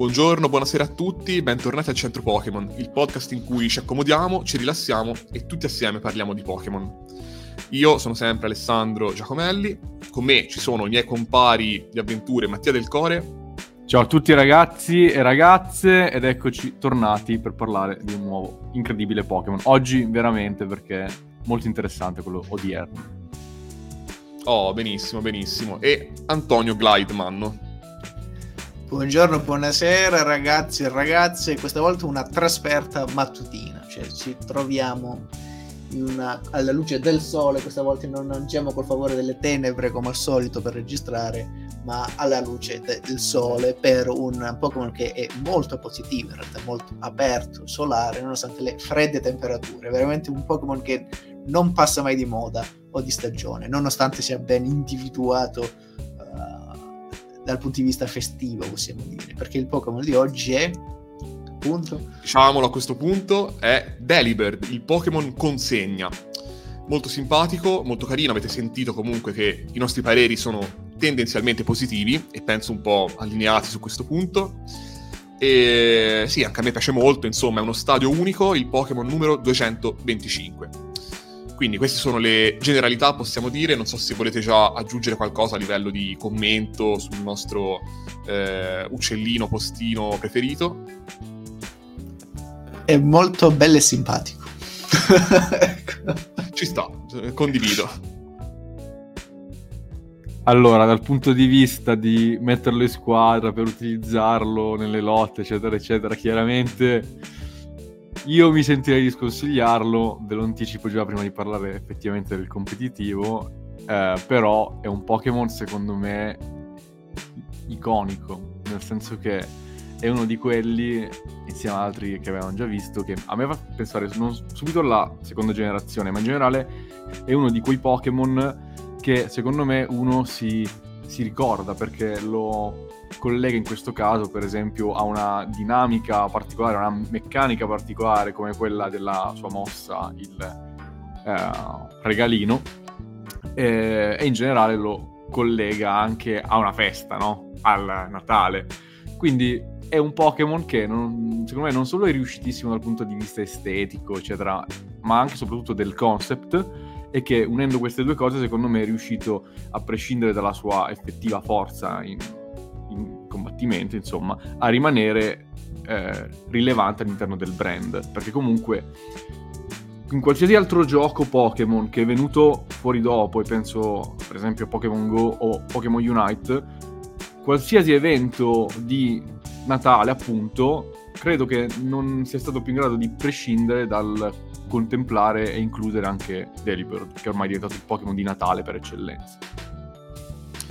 Buongiorno, buonasera a tutti, bentornati al Centro Pokémon, il podcast in cui ci accomodiamo, ci rilassiamo e tutti assieme parliamo di Pokémon. Io sono sempre Alessandro Giacomelli, con me ci sono i miei compari di avventure Mattia Del Core. Ciao a tutti ragazzi e ragazze ed eccoci tornati per parlare di un nuovo incredibile Pokémon. Oggi veramente perché è molto interessante quello odierno. Oh, benissimo, benissimo. E Antonio Glideman. Buongiorno, buonasera ragazzi e ragazze. Questa volta una trasferta mattutina, cioè ci troviamo una, alla luce del sole. Questa volta non andiamo col favore delle tenebre come al solito per registrare, ma alla luce del sole per un Pokémon che è molto positivo, in realtà molto aperto, solare, nonostante le fredde temperature. Veramente un Pokémon che non passa mai di moda o di stagione, nonostante sia ben individuato dal punto di vista festivo, possiamo dire, perché il Pokémon di oggi è appunto diciamolo a questo punto è Delibird, il Pokémon consegna. Molto simpatico, molto carino, avete sentito comunque che i nostri pareri sono tendenzialmente positivi e penso un po' allineati su questo punto. E sì, anche a me piace molto, insomma, è uno stadio unico, il Pokémon numero 225. Quindi queste sono le generalità, possiamo dire. Non so se volete già aggiungere qualcosa a livello di commento sul nostro eh, uccellino postino preferito. È molto bello e simpatico. Ci sta, condivido. Allora, dal punto di vista di metterlo in squadra per utilizzarlo nelle lotte, eccetera, eccetera, chiaramente io mi sentirei di sconsigliarlo, ve lo anticipo già prima di parlare effettivamente del competitivo, eh, però è un Pokémon secondo me iconico, nel senso che è uno di quelli, insieme ad altri che avevamo già visto, che a me fa pensare non subito alla seconda generazione, ma in generale è uno di quei Pokémon che secondo me uno si, si ricorda perché lo collega in questo caso per esempio a una dinamica particolare, a una meccanica particolare come quella della sua mossa, il eh, regalino, e, e in generale lo collega anche a una festa, no? al Natale. Quindi è un Pokémon che non, secondo me non solo è riuscitissimo dal punto di vista estetico, eccetera, ma anche e soprattutto del concept e che unendo queste due cose secondo me è riuscito a prescindere dalla sua effettiva forza in, in combattimento, insomma, a rimanere eh, rilevante all'interno del brand. Perché comunque in qualsiasi altro gioco Pokémon che è venuto fuori dopo, e penso per esempio a Pokémon Go o Pokémon Unite, qualsiasi evento di Natale, appunto, credo che non sia stato più in grado di prescindere dal contemplare e includere anche Delibird, che ormai è diventato il Pokémon di Natale per eccellenza.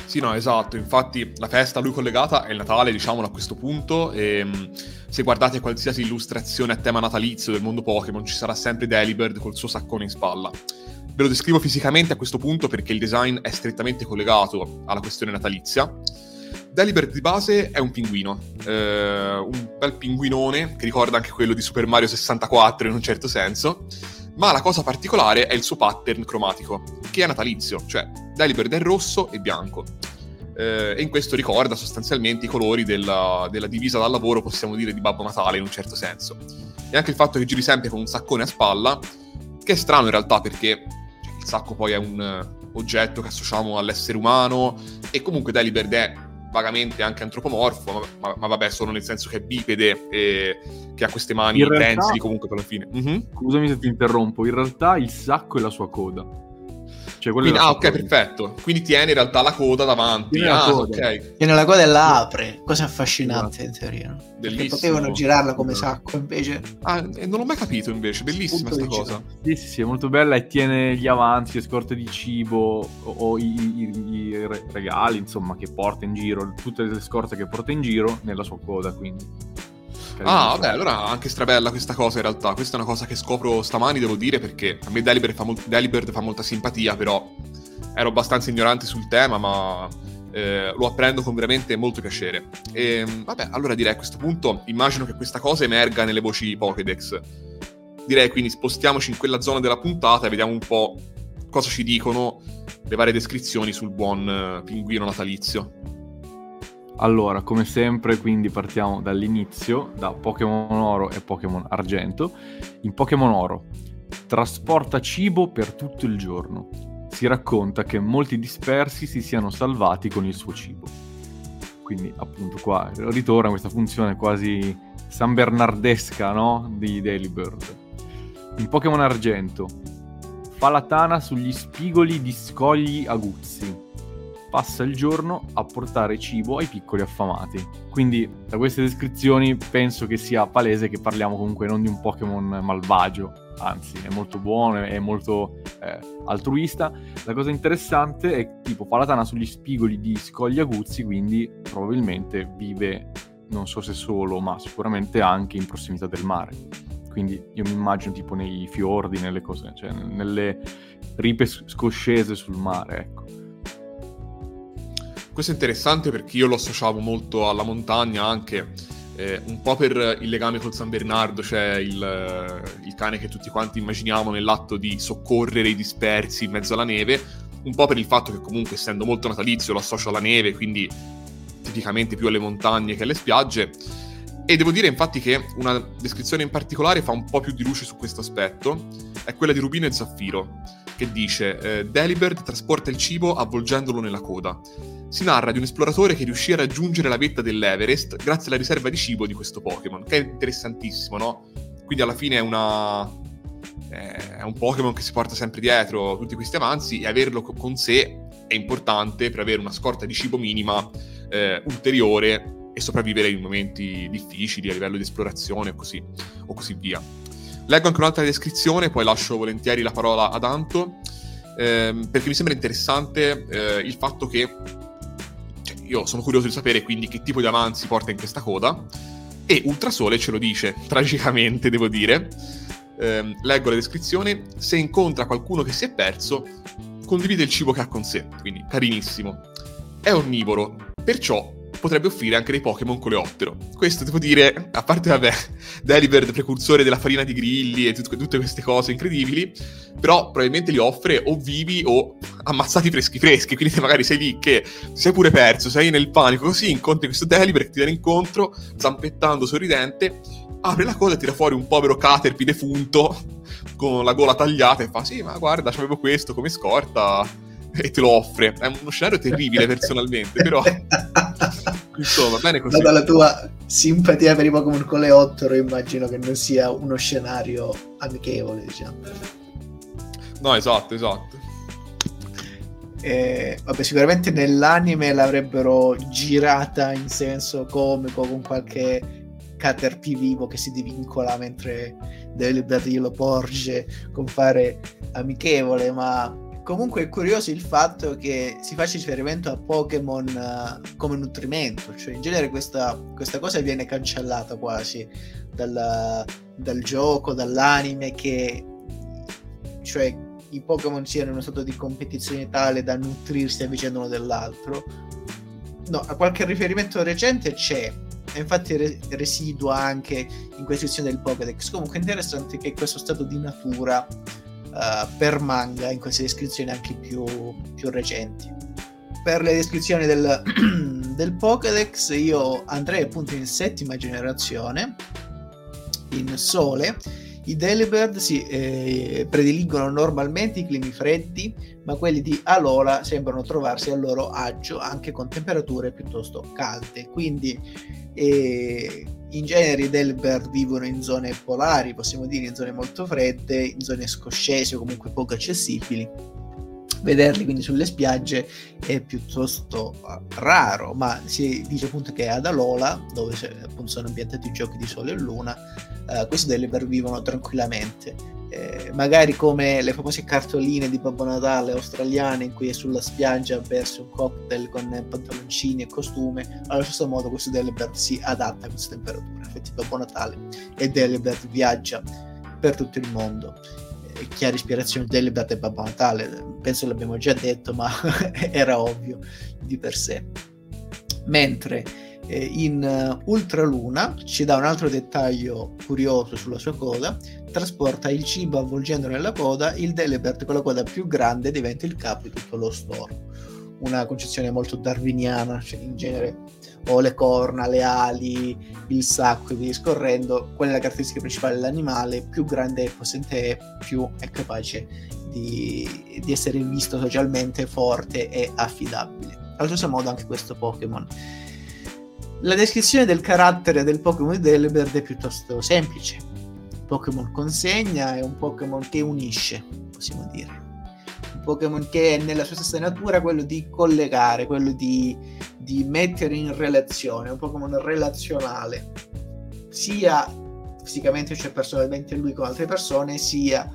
Sì, no, esatto. Infatti la festa a lui collegata è il Natale, diciamolo a questo punto. E, ehm, se guardate qualsiasi illustrazione a tema natalizio del mondo Pokémon, ci sarà sempre Delibird col suo saccone in spalla. Ve lo descrivo fisicamente a questo punto perché il design è strettamente collegato alla questione natalizia. Delibird di base è un pinguino, eh, un bel pinguinone che ricorda anche quello di Super Mario 64 in un certo senso ma la cosa particolare è il suo pattern cromatico, che è natalizio, cioè Delibird è rosso e bianco. Eh, e in questo ricorda sostanzialmente i colori della, della, divisa da lavoro, possiamo dire, di Babbo Natale in un certo senso. E anche il fatto che giri sempre con un saccone a spalla, che è strano in realtà perché cioè, il sacco poi è un oggetto che associamo all'essere umano e comunque Delibird è vagamente anche antropomorfo, ma, ma, vabbè, solo nel senso che è bipede e che ha queste mani tensili comunque per la fine. Mm-hmm. Scusami se ti interrompo, in realtà il sacco è la sua coda. Cioè, Quindi, ah, ok, perfetto. Quindi tiene in realtà la coda davanti. Tiene ah, ok. Tiene la coda e la apre. Cosa affascinante in teoria. Bellissimo. potevano girarla come sacco, invece. Ah, non l'ho mai capito, invece. Bellissima questa cosa. Sì, sì, sì, è molto bella e tiene gli avanzi, le scorte di cibo o, o i, i, i, regali, insomma, che porta in giro, tutte le scorte che porta in giro nella sua coda, quindi. Ah, vabbè, allora anche strabella questa cosa in realtà. Questa è una cosa che scopro stamani, devo dire, perché a me Delibird fa, mol- Delibird fa molta simpatia, però ero abbastanza ignorante sul tema, ma eh, lo apprendo con veramente molto piacere. E ehm, vabbè, allora direi a questo punto, immagino che questa cosa emerga nelle voci Pokédex. Direi quindi spostiamoci in quella zona della puntata e vediamo un po' cosa ci dicono le varie descrizioni sul buon uh, pinguino natalizio. Allora, come sempre, quindi partiamo dall'inizio, da Pokémon Oro e Pokémon Argento. In Pokémon Oro trasporta cibo per tutto il giorno. Si racconta che molti dispersi si siano salvati con il suo cibo. Quindi, appunto, qua ritorna questa funzione quasi san bernardesca, no? Di Delibird. In Pokémon Argento fa la tana sugli spigoli di scogli aguzzi passa il giorno a portare cibo ai piccoli affamati. Quindi da queste descrizioni penso che sia palese che parliamo comunque non di un Pokémon malvagio, anzi è molto buono, è molto eh, altruista. La cosa interessante è che tipo Palatana sugli spigoli di scogli aguzzi, quindi probabilmente vive non so se solo, ma sicuramente anche in prossimità del mare. Quindi io mi immagino tipo nei fiordi, nelle cose, cioè nelle ripe scoscese sul mare, ecco. Questo è interessante perché io lo associavo molto alla montagna anche, eh, un po' per il legame col San Bernardo, cioè il, eh, il, cane che tutti quanti immaginiamo nell'atto di soccorrere i dispersi in mezzo alla neve, un po' per il fatto che comunque essendo molto natalizio lo associo alla neve, quindi tipicamente più alle montagne che alle spiagge. E devo dire infatti che una descrizione in particolare fa un po' più di luce su questo aspetto, è quella di Rubino e Zaffiro, che dice eh, Delibird trasporta il cibo avvolgendolo nella coda si narra di un esploratore che riuscì a raggiungere la vetta dell'Everest grazie alla riserva di cibo di questo Pokémon, che è interessantissimo, no? Quindi alla fine è una... è un Pokémon che si porta sempre dietro tutti questi avanzi e averlo con sé è importante per avere una scorta di cibo minima eh, ulteriore e sopravvivere in momenti difficili a livello di esplorazione o così, o così via. Leggo anche un'altra descrizione, poi lascio volentieri la parola ad Anto, ehm, perché mi sembra interessante eh, il fatto che io sono curioso di sapere quindi che tipo di avanzi porta in questa coda. E Ultrasole ce lo dice, tragicamente devo dire. Eh, leggo la descrizione. Se incontra qualcuno che si è perso, condivide il cibo che ha con sé. Quindi carinissimo. È onnivoro, perciò potrebbe offrire anche dei Pokémon coleottero. Questo devo dire, a parte vabbè, Delibird, precursore della farina di grilli e tut- tutte queste cose incredibili, però probabilmente li offre o vivi o ammazzati freschi freschi, quindi magari sei lì che sei pure perso, sei nel panico, così incontri questo Delibird che ti viene incontro, zampettando sorridente, apre la coda e tira fuori un povero Caterpie defunto con la gola tagliata e fa sì ma guarda c'avevo questo come scorta e te lo offre. È uno scenario terribile personalmente, però insomma, bene così. Dalla tua simpatia per i Pokémon con le 8, immagino che non sia uno scenario amichevole, diciamo. No, esatto, esatto. Eh, vabbè, sicuramente nell'anime l'avrebbero girata in senso comico con qualche Caterpie vivo che si divincola mentre Delibird glielo porge con fare amichevole, ma Comunque è curioso il fatto che si faccia riferimento a Pokémon uh, come nutrimento, cioè in genere questa, questa cosa viene cancellata quasi dal, dal, gioco, dall'anime, che cioè i Pokémon siano in uno stato di competizione tale da nutrirsi a vicenda uno dell'altro. No, qualche riferimento recente c'è, e infatti re- residua anche in questa sezione del Pokédex. Comunque è interessante che questo stato di natura uh, per manga in queste descrizioni anche più, più recenti. Per le descrizioni del, del Pokédex io andrei appunto in settima generazione, in sole. I Delibird si eh, prediligono normalmente i climi freddi, ma quelli di Alola sembrano trovarsi a loro agio anche con temperature piuttosto calde. Quindi eh, in genere i Delbert vivono in zone polari, possiamo dire in zone molto fredde, in zone scoscese o comunque poco accessibili. Vederli quindi sulle spiagge è piuttosto uh, raro, ma si dice appunto che ad Alola, dove appunto sono ambientati i giochi di Sole e Luna, uh, questi Delbert vivono tranquillamente eh, magari come le famose cartoline di Babbo Natale australiane in cui è sulla spiaggia verso un cocktail con pantaloncini e costume, allo stesso modo questo Delibird si adatta a queste temperature. Infatti Babbo Natale e Delibird viaggia per tutto il mondo. Eh, chiara ispirazione Delibird e Babbo Natale, penso l'abbiamo già detto, ma era ovvio di per sé. Mentre eh, in uh, Ultraluna ci dà un altro dettaglio curioso sulla sua coda, trasporta il cibo avvolgendo nella coda, il Delibird con la coda più grande diventa il capo di tutto lo stormo. una concezione molto darwiniana, cioè in genere o le corna, le ali, il sacco e via discorrendo, quella è la caratteristica principale dell'animale, più grande e possente è, più è capace di, di essere visto socialmente forte e affidabile. Allo stesso modo anche questo Pokémon. La descrizione del carattere del Pokémon di Delibird è piuttosto semplice. Pokémon consegna è un Pokémon che unisce, possiamo dire. Un Pokémon che è nella sua stessa natura quello di collegare, quello di, di mettere in relazione, un Pokémon relazionale, sia fisicamente, cioè personalmente lui con altre persone, sia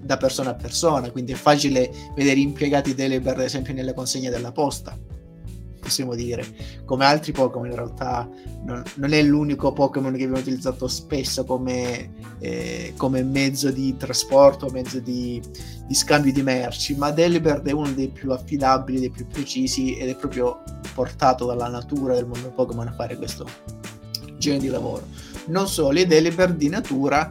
da persona a persona, quindi è facile vedere impiegati Deleber ad esempio nelle consegne della posta, possiamo dire, come altri Pokémon in realtà non, non è l'unico Pokémon che viene utilizzato spesso come, eh, come mezzo di trasporto, mezzo di, di scambio di merci, ma Delibird è uno dei più affidabili, dei più precisi ed è proprio portato dalla natura del mondo Pokémon a fare questo genere di lavoro. Non solo, i Delibird di natura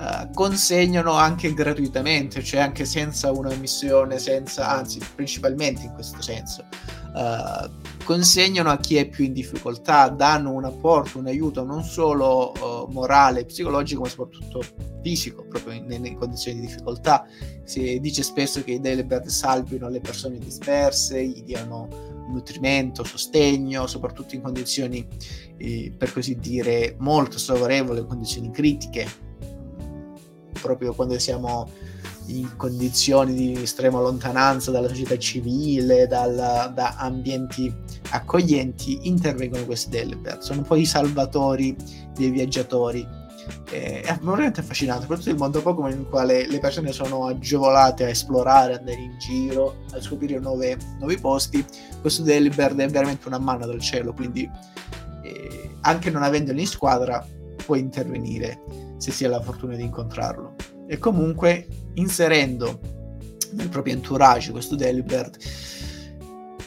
Uh, consegnano anche gratuitamente, cioè anche senza una missione, senza, anzi, principalmente in questo senso. Uh, consegnano a chi è più in difficoltà, danno un apporto, un aiuto non solo uh, morale, psicologico, ma soprattutto fisico, proprio in, condizioni di difficoltà. Si dice spesso che i Delibird salvino le persone disperse, gli diano nutrimento, sostegno, soprattutto in condizioni, eh, per così dire, molto sfavorevoli, condizioni critiche proprio quando siamo in condizioni di estrema lontananza dalla società civile, dal, da ambienti accoglienti, intervengono questi Delibird. Sono un po' i salvatori dei viaggiatori. Eh, è veramente affascinante, soprattutto il mondo Pokémon in quale le persone sono agevolate a esplorare, andare in giro, a scoprire nuove, nuovi posti. Questo Delibird è veramente una mano dal cielo, quindi eh, anche non avendolo in squadra puoi intervenire se si ha la fortuna di incontrarlo. E comunque inserendo nel proprio entourage questo Delibird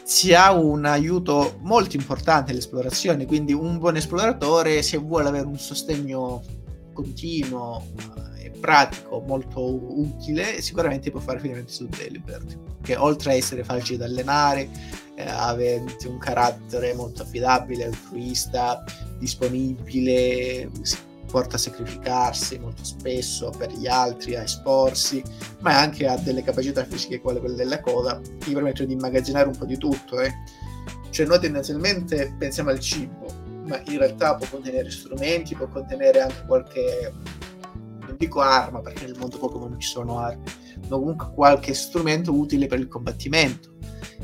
si ha un aiuto molto importante all'esplorazione, quindi un buon esploratore se vuole avere un sostegno continuo e pratico molto utile, sicuramente può fare affidamento su Delibird, che oltre a essere facile da allenare, eh, avente un carattere molto affidabile, altruista, disponibile, porta a sacrificarsi molto spesso per gli altri, a esporsi, ma anche ha delle capacità fisiche quale quelle della coda che gli permettono di immagazzinare un po' di tutto. Eh. Cioè noi tendenzialmente pensiamo al cibo, ma in realtà può contenere strumenti, può contenere anche qualche, non dico arma perché nel mondo Pokémon non ci sono armi, ma comunque qualche strumento utile per il combattimento.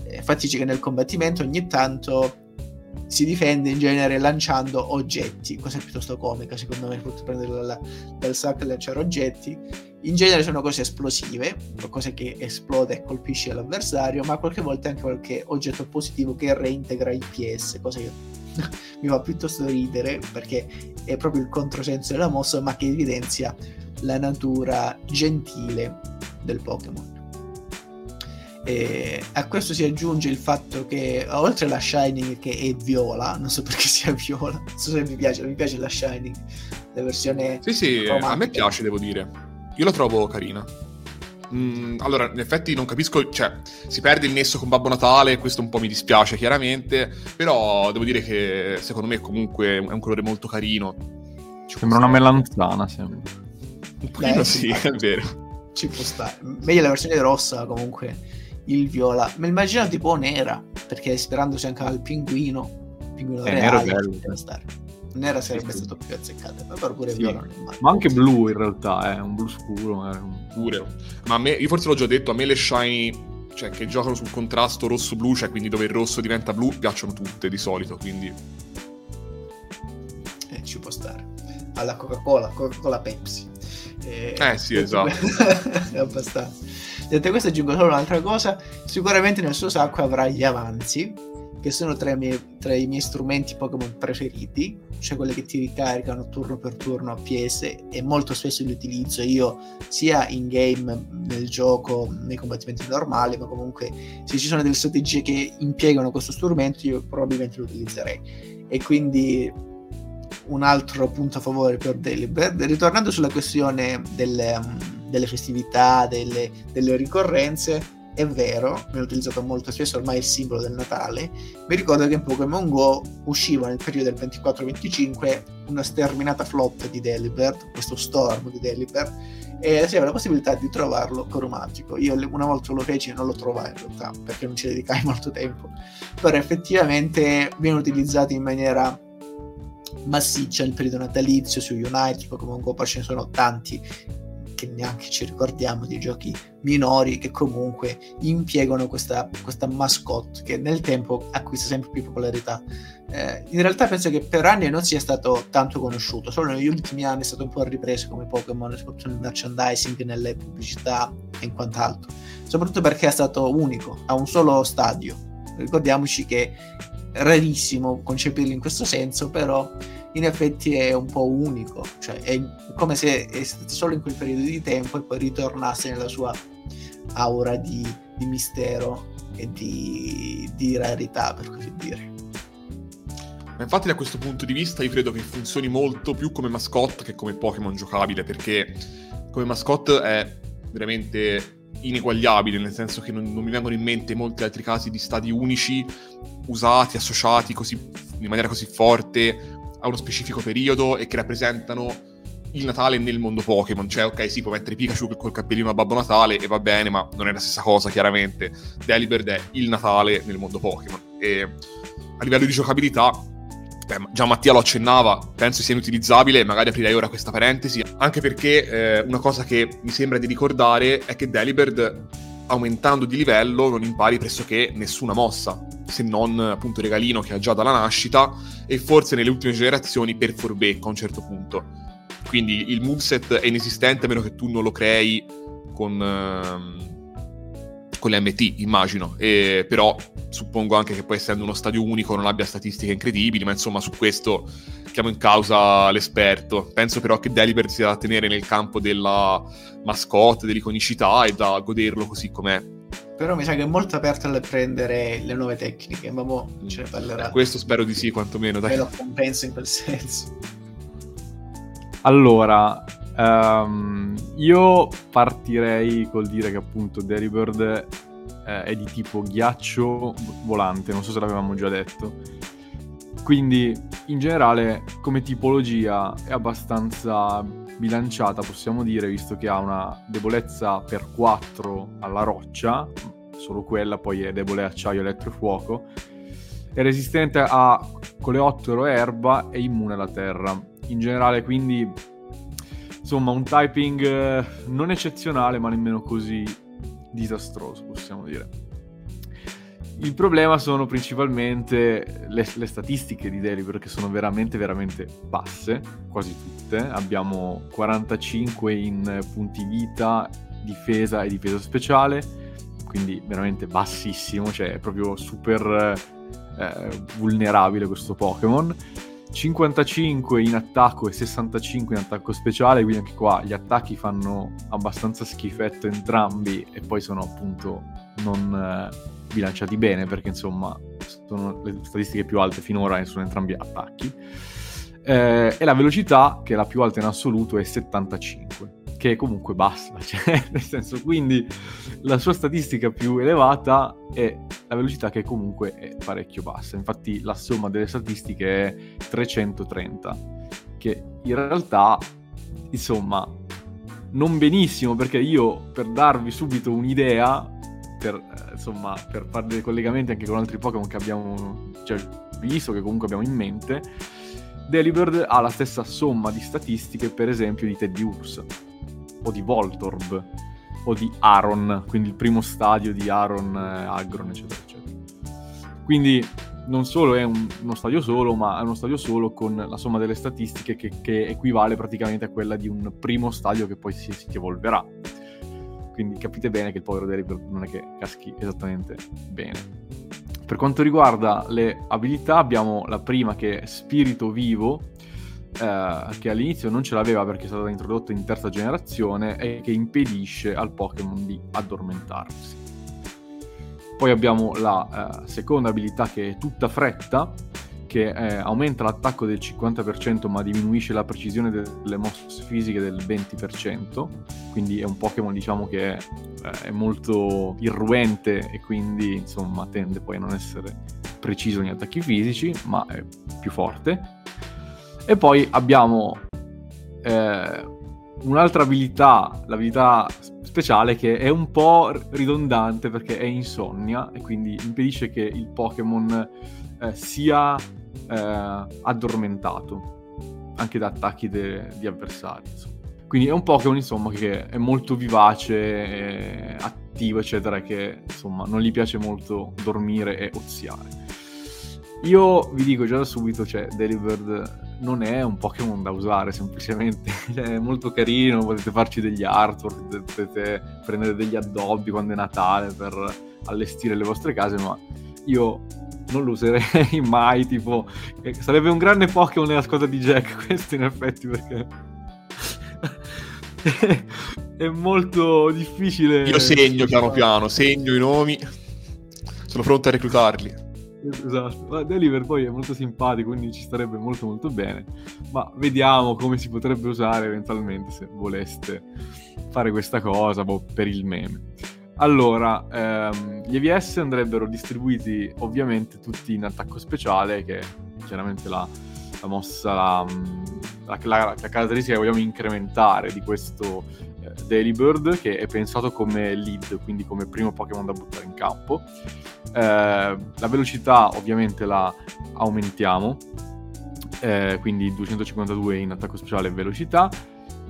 Eh, infatti dice che nel combattimento ogni tanto si difende in genere lanciando oggetti, cosa piuttosto comica secondo me, potete prendere dal, dal sacco e lanciare oggetti. In genere sono cose esplosive, qualcosa che esplode e colpisce l'avversario, ma qualche volta anche qualche oggetto positivo che reintegra il PS, cosa che mi fa piuttosto ridere perché è proprio il controsenso della mossa, ma che evidenzia la natura gentile del Pokémon. E a questo si aggiunge il fatto che oltre alla Shining che è viola, non so perché sia viola, non so se mi piace, mi piace la Shining, la versione... Sì, sì, romantica. a me piace, devo dire. Io la trovo carina. Mm, allora, in effetti non capisco, cioè, si perde il nesso con Babbo Natale, questo un po' mi dispiace chiaramente, però devo dire che secondo me comunque è un colore molto carino. Ci sembra una melanzana, sembra. Un pochino Beh, sì, è vero. Ci può stare. Meglio la versione rossa comunque il viola. Me immagino tipo nera, perché ispirandosi anche al pinguino, pinguino eh, reale, nero bello. Stare. Nera sarebbe sì, stato più azzeccata, però pure sì. viola Ma anche blu in realtà, è eh, un blu scuro. È un... Pure. Ma a me, io forse l'ho già detto, a me le shiny, cioè che giocano sul contrasto rosso-blu, cioè quindi dove il rosso diventa blu, piacciono tutte di solito, quindi... Eh, ci può stare. Alla Coca-Cola, Coca-Cola Pepsi. Eh, eh sì, esatto. abbastanza. Detto questo aggiungo solo un'altra cosa, sicuramente nel suo sacco avrà gli avanzi, che sono tra i miei, tra i miei strumenti Pokémon preferiti, cioè quelli che ti ricaricano turno per turno a PS e molto spesso li utilizzo io sia in game, nel gioco, nei combattimenti normali, ma comunque se ci sono delle strategie che impiegano questo strumento io probabilmente lo utilizzerei. E quindi un altro punto a favore per Delibird. Ritornando sulla questione del... Um, delle festività, delle, delle ricorrenze, è vero, viene utilizzato molto spesso, ormai è il simbolo del Natale. Mi ricordo che in Pokémon Go usciva nel periodo del 24-25 una sterminata flotta di Delibird, questo storm di Delibird, e si aveva la possibilità di trovarlo cromatico. Io una volta lo feci e non lo trovai in realtà, perché non ci dedicai molto tempo, però effettivamente viene utilizzato in maniera massiccia nel periodo natalizio su Unite, Pokémon Go, poi ce ne sono tanti che neanche ci ricordiamo di giochi minori che comunque impiegano questa, questa mascotte che nel tempo acquista sempre più popolarità. Eh, in realtà penso che per anni non sia stato tanto conosciuto, solo negli ultimi anni è stato un po' ripreso come Pokémon, soprattutto nel merchandising, nelle pubblicità e in quant'altro, soprattutto perché è stato unico, ha un solo stadio. Ricordiamoci che rarissimo concepirlo in questo senso, però in effetti è un po' unico, cioè è come se è stato solo in quel periodo di tempo e poi ritornasse nella sua aura di, di mistero e di, di rarità, per così dire. Ma infatti da questo punto di vista io credo che funzioni molto più come mascotte che come Pokémon giocabile, perché come mascotte è veramente ineguagliabile, nel senso che non, non, mi vengono in mente molti altri casi di stadi unici usati, associati così, in maniera così forte a uno specifico periodo e che rappresentano il Natale nel mondo Pokémon. Cioè, ok, sì, può mettere Pikachu col cappellino a Babbo Natale e va bene, ma non è la stessa cosa, chiaramente. Delibird è il Natale nel mondo Pokémon. E a livello di giocabilità, beh, già Mattia lo accennava, penso sia inutilizzabile, magari aprirei ora questa parentesi, anche perché eh, una cosa che mi sembra di ricordare è che Delibird aumentando di livello non impari pressoché nessuna mossa, se non appunto regalino che ha già dalla nascita e forse nelle ultime generazioni per furbecca a un certo punto. Quindi il moveset è inesistente a meno che tu non lo crei con, uh, con le MT, immagino. E, però suppongo anche che poi essendo uno stadio unico non abbia statistiche incredibili, ma insomma su questo chiamo in causa l'esperto. Penso però che Delibird sia da tenere nel campo della mascotte, dell'iconicità e da goderlo così com'è. Però mi sa che è molto aperto a prendere le nuove tecniche, ma boh, ce ne parlerà. Questo spero di sì, quantomeno. Dai. Me lo compenso in quel senso. Allora, um, io partirei col dire che appunto Delibird eh, è di tipo ghiaccio volante, non so se l'avevamo già detto quindi in generale come tipologia è abbastanza bilanciata, possiamo dire, visto che ha una debolezza per 4 alla roccia, solo quella poi è debole acciaio, elettro e fuoco, è resistente a coleottero e erba e immune alla terra. In generale quindi insomma un typing eh, non eccezionale ma nemmeno così disastroso possiamo dire. Il problema sono principalmente le, le statistiche di Deliver che sono veramente veramente basse, quasi tutte. Abbiamo 45 in punti vita, difesa e difesa speciale, quindi veramente bassissimo, cioè è proprio super eh, vulnerabile questo Pokémon. 55 in attacco e 65 in attacco speciale, quindi anche qua gli attacchi fanno abbastanza schifetto entrambi e poi sono appunto non... Eh, bilanciati bene perché insomma sono le statistiche più alte finora su entrambi gli attacchi. Eh, e la velocità, che è la più alta in assoluto, è 75, che comunque basta, cioè, nel senso, quindi la sua statistica più elevata è la velocità che comunque è parecchio bassa. Infatti la somma delle statistiche è 330, che in realtà, insomma, non benissimo, perché io, per darvi subito un'idea, per, eh, insomma, per fare dei collegamenti anche con altri Pokémon che abbiamo già visto, che comunque abbiamo in mente, Delibird ha la stessa somma di statistiche, per esempio, di Teddy Urs, o di Voltorb, o di Aron, quindi il primo stadio di Aron, eh, Agron, eccetera, eccetera. Quindi non solo è un, uno stadio solo, ma è uno stadio solo con la somma delle statistiche che, che equivale praticamente a quella di un primo stadio che poi si, si evolverà quindi capite bene che il povero Derrick non è che caschi esattamente bene. Per quanto riguarda le abilità, abbiamo la prima che è Spirito Vivo, eh, che all'inizio non ce l'aveva perché è stata introdotta in terza generazione e che impedisce al Pokémon di addormentarsi. Poi abbiamo la eh, seconda abilità che è tutta fretta, che eh, aumenta l'attacco del 50% ma diminuisce la precisione delle mosse fisiche del 20% quindi è un Pokémon diciamo che eh, è molto irruente e quindi insomma tende poi a non essere preciso negli attacchi fisici, ma è più forte. E poi abbiamo eh, un'altra abilità, l'abilità speciale che è un po' ridondante perché è insonnia e quindi impedisce che il Pokémon eh, sia eh, addormentato anche da attacchi de- di avversari. Insomma. Quindi è un Pokémon insomma che è molto vivace, attivo eccetera che insomma non gli piace molto dormire e oziare. Io vi dico già da subito, cioè Delibird non è un Pokémon da usare semplicemente, cioè, è molto carino, potete farci degli artwork, potete prendere degli addobbi quando è Natale per allestire le vostre case, ma io non lo userei mai, tipo, eh, sarebbe un grande Pokémon nella squadra di Jack questo in effetti perché è molto difficile. Io segno piano piano, segno i nomi, sono pronto a reclutarli. Esatto, ma Deliver poi è molto simpatico, quindi ci starebbe molto molto bene, ma vediamo come si potrebbe usare eventualmente se voleste fare questa cosa boh, per il meme. Allora, ehm, gli EVS andrebbero distribuiti ovviamente tutti in attacco speciale, che è chiaramente la, la mossa, la, la, la, caratteristica che vogliamo incrementare di questo eh, Delibird, che è pensato come lead, quindi come primo Pokémon da buttare in campo. Eh, la velocità ovviamente la aumentiamo, eh, quindi 252 in attacco speciale e velocità.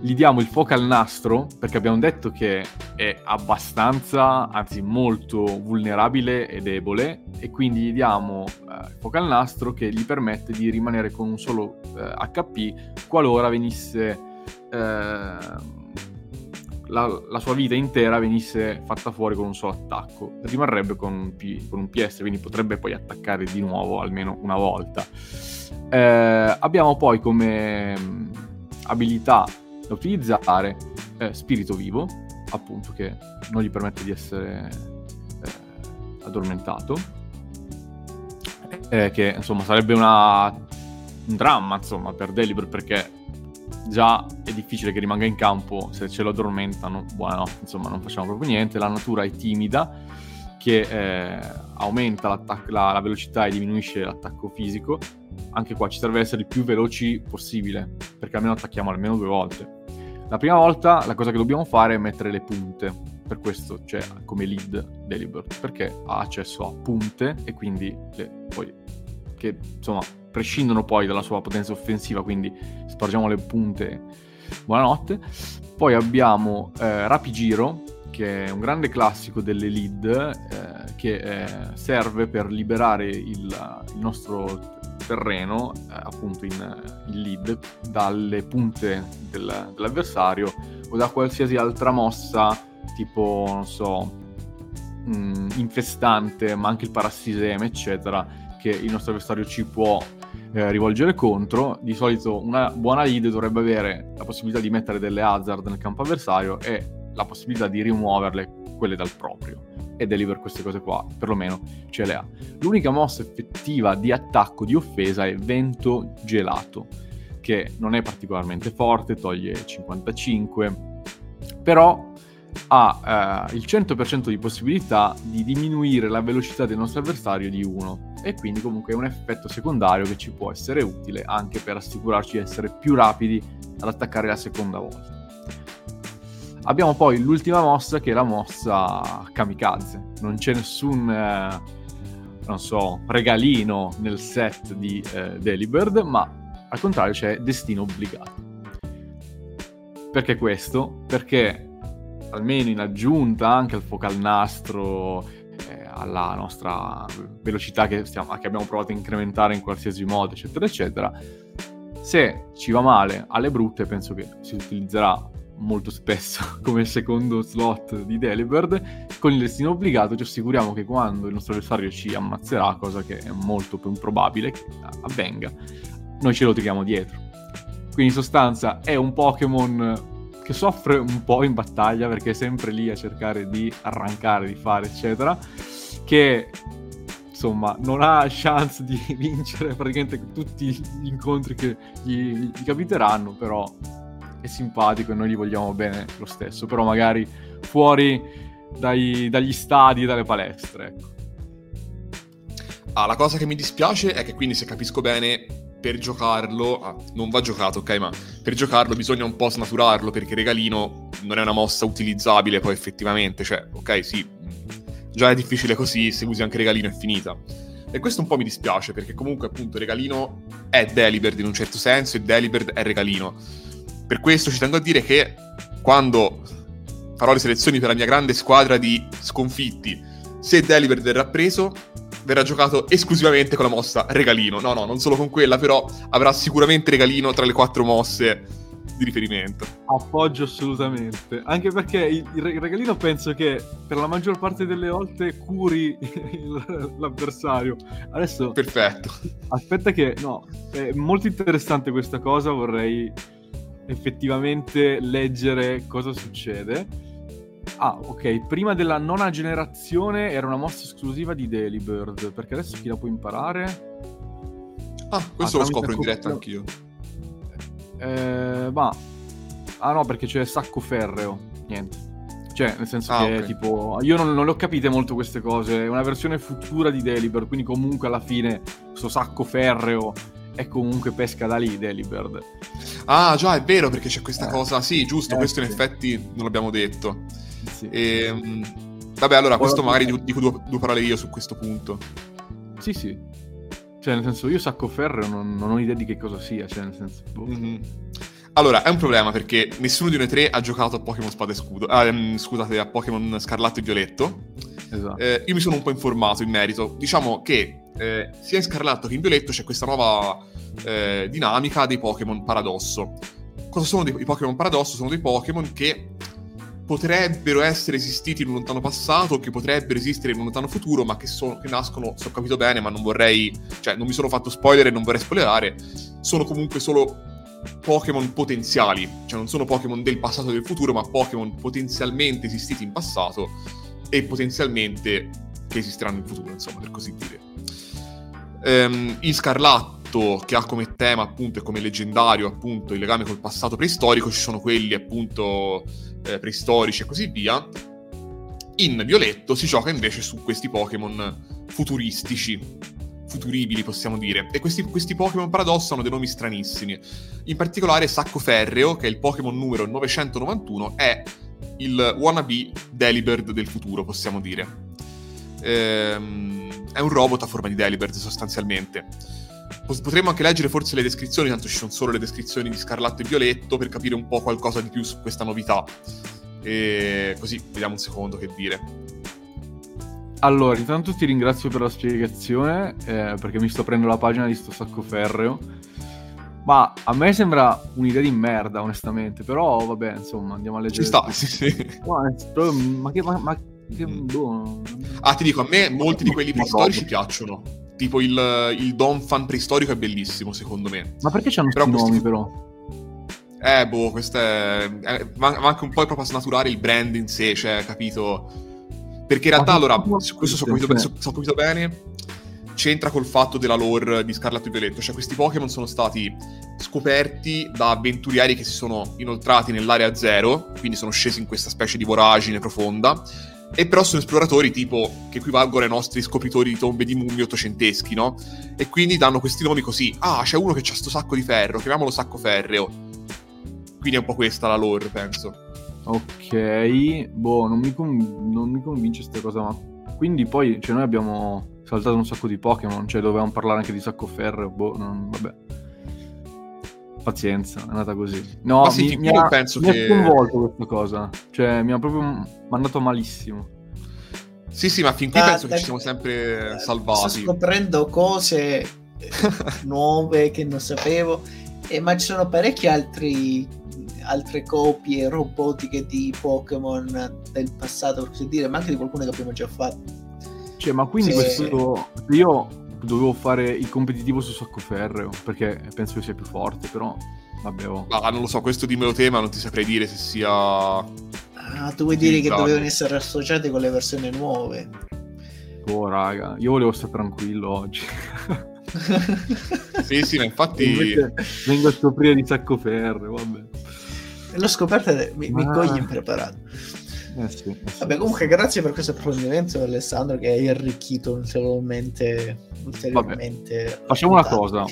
Gli diamo il focal nastro perché abbiamo detto che è abbastanza, anzi molto vulnerabile e debole e quindi gli diamo eh, il focal nastro che gli permette di rimanere con un solo eh, HP qualora venisse eh, la, la, sua vita intera venisse fatta fuori con un solo attacco. Rimarrebbe con un, P, con un PS, quindi potrebbe poi attaccare di nuovo almeno una volta. Eh, abbiamo poi come mm, abilità da utilizzare eh, spirito vivo, appunto che non gli permette di essere eh, addormentato, eh, che insomma sarebbe una, un dramma insomma per Delibir perché già è difficile che rimanga in campo se ce lo addormentano, buonanotte, insomma non facciamo proprio niente, la natura è timida che eh, aumenta la, la, velocità e diminuisce l'attacco fisico. Anche qua ci serve essere il più veloci possibile, perché almeno attacchiamo almeno due volte. La prima volta la cosa che dobbiamo fare è mettere le punte, per questo c'è come lead Delibird, perché ha accesso a punte e quindi le, poi, che insomma prescindono poi dalla sua potenza offensiva, quindi spargiamo le punte, buonanotte. Poi abbiamo eh, Rapigiro, che è un grande classico delle lead, eh, che eh, serve per liberare il, il nostro terreno, eh, appunto in, in, lead, dalle punte del, dell'avversario o da qualsiasi altra mossa, tipo, non so, mh, mm, infestante, ma anche il parassiseme, eccetera, che il nostro avversario ci può eh, rivolgere contro. Di solito una buona lead dovrebbe avere la possibilità di mettere delle hazard nel campo avversario e la possibilità di rimuoverle quelle dal proprio e deliver queste cose qua, perlomeno ce le ha. L'unica mossa effettiva di attacco, di offesa è vento gelato, che non è particolarmente forte, toglie 55, però ha eh, il 100% di possibilità di diminuire la velocità del nostro avversario di 1 e quindi comunque è un effetto secondario che ci può essere utile anche per assicurarci di essere più rapidi ad attaccare la seconda volta. Abbiamo poi l'ultima mossa che è la mossa kamikaze. Non c'è nessun, eh, non so, regalino nel set di eh, Delibird, ma al contrario c'è destino obbligato. Perché questo? Perché almeno in aggiunta anche al focal nastro, eh, alla nostra velocità che, stiamo, che abbiamo provato a incrementare in qualsiasi modo, eccetera, eccetera, se ci va male alle brutte penso che si utilizzerà molto spesso come secondo slot di Delibird, con il destino obbligato ci assicuriamo che quando il nostro avversario ci ammazzerà, cosa che è molto più improbabile che avvenga, noi ce lo tiriamo dietro. Quindi in sostanza è un Pokémon che soffre un po' in battaglia perché è sempre lì a cercare di arrancare, di fare, eccetera, che insomma non ha chance di vincere praticamente tutti gli incontri che gli, gli capiteranno, però è simpatico e noi gli vogliamo bene lo stesso, però magari fuori dai, dagli stadi dalle palestre. Ecco. Ah, la cosa che mi dispiace è che quindi, se capisco bene, per giocarlo, ah, non va giocato, ok, ma per giocarlo bisogna un po' snaturarlo perché regalino non è una mossa utilizzabile poi effettivamente, cioè, ok, sì, già è difficile così, se usi anche regalino è finita. E questo un po' mi dispiace perché comunque appunto regalino è Delibird in un certo senso e Delibird è regalino. Per questo ci tengo a dire che quando farò le selezioni per la mia grande squadra di sconfitti, se Delibird verrà preso, verrà giocato esclusivamente con la mossa regalino. No, no, non solo con quella, però avrà sicuramente regalino tra le quattro mosse di riferimento. Appoggio assolutamente. Anche perché il, il regalino penso che per la maggior parte delle volte curi il, l'avversario. Adesso... Perfetto. Aspetta che... No, è molto interessante questa cosa, vorrei effettivamente leggere cosa succede. Ah, ok. Prima della nona generazione era una mossa esclusiva di Delibird. Perché adesso chi la può imparare? Ah, questo ah, lo scopro in diretta anch'io. Eh, ma... Ah no, perché c'è sacco ferreo. Niente. Cioè, nel senso ah, che okay. tipo... Io non, non, le ho capite molto queste cose. È una versione futura di Delibird, quindi comunque alla fine questo sacco ferreo è comunque pesca da lì Delibird. Ah già, è vero perché c'è questa eh. cosa. Sì, giusto, eh, questo in effetti non l'abbiamo detto. Sì. E, ehm, vabbè, allora questo magari dico due, due parole io su questo punto. Sì, sì. Cioè, nel senso, io sacco ferro non, non ho idea di che cosa sia, cioè, nel senso... Boh. Mm-hmm. Allora, è un problema perché nessuno di noi tre ha giocato a Pokémon Spada e Scudo. Ah, mm, scusate, a Pokémon Scarlatto e Violetto. Esatto. Eh, io mi sono un po' informato in merito. Diciamo che eh, sia in Scarlatto che in Violetto c'è questa nuova eh, dinamica dei Pokémon Paradosso. Cosa sono dei, i Pokémon Paradosso? Sono dei Pokémon che potrebbero essere esistiti in un lontano passato, che potrebbero esistere in un lontano futuro, ma che, sono, che nascono, se ho capito bene, ma non vorrei, cioè non mi sono fatto spoiler e non vorrei spoilerare, sono comunque solo Pokémon potenziali, cioè non sono Pokémon del passato e del futuro, ma Pokémon potenzialmente esistiti in passato e potenzialmente che esisteranno in futuro, insomma, per così dire. Um, in Scarlatto, che ha come tema appunto e come leggendario appunto il legame col passato preistorico, ci sono quelli appunto eh, preistorici e così via. In Violetto si gioca invece su questi Pokémon futuristici, futuribili possiamo dire. E questi, questi Pokémon paradosso hanno dei nomi stranissimi. In particolare Sacco Ferreo, che è il Pokémon numero 991, è il wannabe Delibird del futuro, possiamo dire. Ehm, è un robot a forma di Delibird sostanzialmente. Potremmo anche leggere forse le descrizioni, tanto ci sono solo le descrizioni di Scarlatto e Violetto per capire un po' qualcosa di più su questa novità. E così vediamo un secondo che dire. Allora, intanto ti ringrazio per la spiegazione, eh, perché mi sto prendendo la pagina di sto sacco ferreo. Ma a me sembra un'idea di merda, onestamente. Però, vabbè, insomma, andiamo a leggere. Ci sta, sì, sì. Ma, ma, che, ma, ma che mm. boh. Ah, ti dico, a me molti di quelli preistorici piacciono. Tipo il, il Don fan preistorico è bellissimo, secondo me. Ma perché c'hanno questi nomi, però? Eh, boh, questo è... è... Va anche un po' proprio a snaturare il brand in sé, cioè, capito? Perché in realtà, allora, questo so capito, so, so capito bene, c'entra col fatto della lore di Scarlatto e Violetto. Cioè, questi Pokémon sono stati scoperti da avventurieri che si sono inoltrati nell'area zero, quindi sono scesi in questa specie di voragine profonda e però sono esploratori tipo che equivalgono ai nostri scopritori di tombe di mummie ottocenteschi, no? E quindi danno questi nomi così. Ah, c'è uno che ha sto sacco di ferro, chiamiamolo sacco ferreo. Quindi è un po' questa la lore, penso. Ok, boh, non mi, con... non mi convince questa cosa, ma... Quindi poi, cioè noi abbiamo saltato un sacco di Pokémon, cioè dovevamo parlare anche di sacco ferro, boh, non... vabbè. Pazienza, è andata così. No, Ma sì, mi, mi, ha, penso mi che... ha sconvolto questa cosa. Cioè, mi ha proprio mandato malissimo. Sì, sì, ma fin qui ah, penso da... che ci siamo sempre eh, salvati. Sto scoprendo cose nuove che non sapevo, eh, ma ci sono parecchi altri altre copie robotiche di Pokémon del passato, per così dire, ma anche di qualcuno che abbiamo già fatto. Cioè, ma quindi sì. questo... Io dovevo fare il competitivo su sacco ferreo perché penso che sia più forte, però vabbè. Oh. Ah, non lo so, questo di mio tema non ti saprei dire se sia. Ah, tu vuoi dire che dovevano essere associati con le versioni nuove? Oh, raga, io volevo stare tranquillo oggi. sì, sì, ma infatti. vengo a scoprire di sacco ferreo, vabbè. L'ho scoperta e mi, mi Ah. coglie impreparato. Eh sì, eh sì. Vabbè, comunque, grazie per questo approfondimento, Alessandro, che hai arricchito ulteriormente. ulteriormente Facciamo una cosa.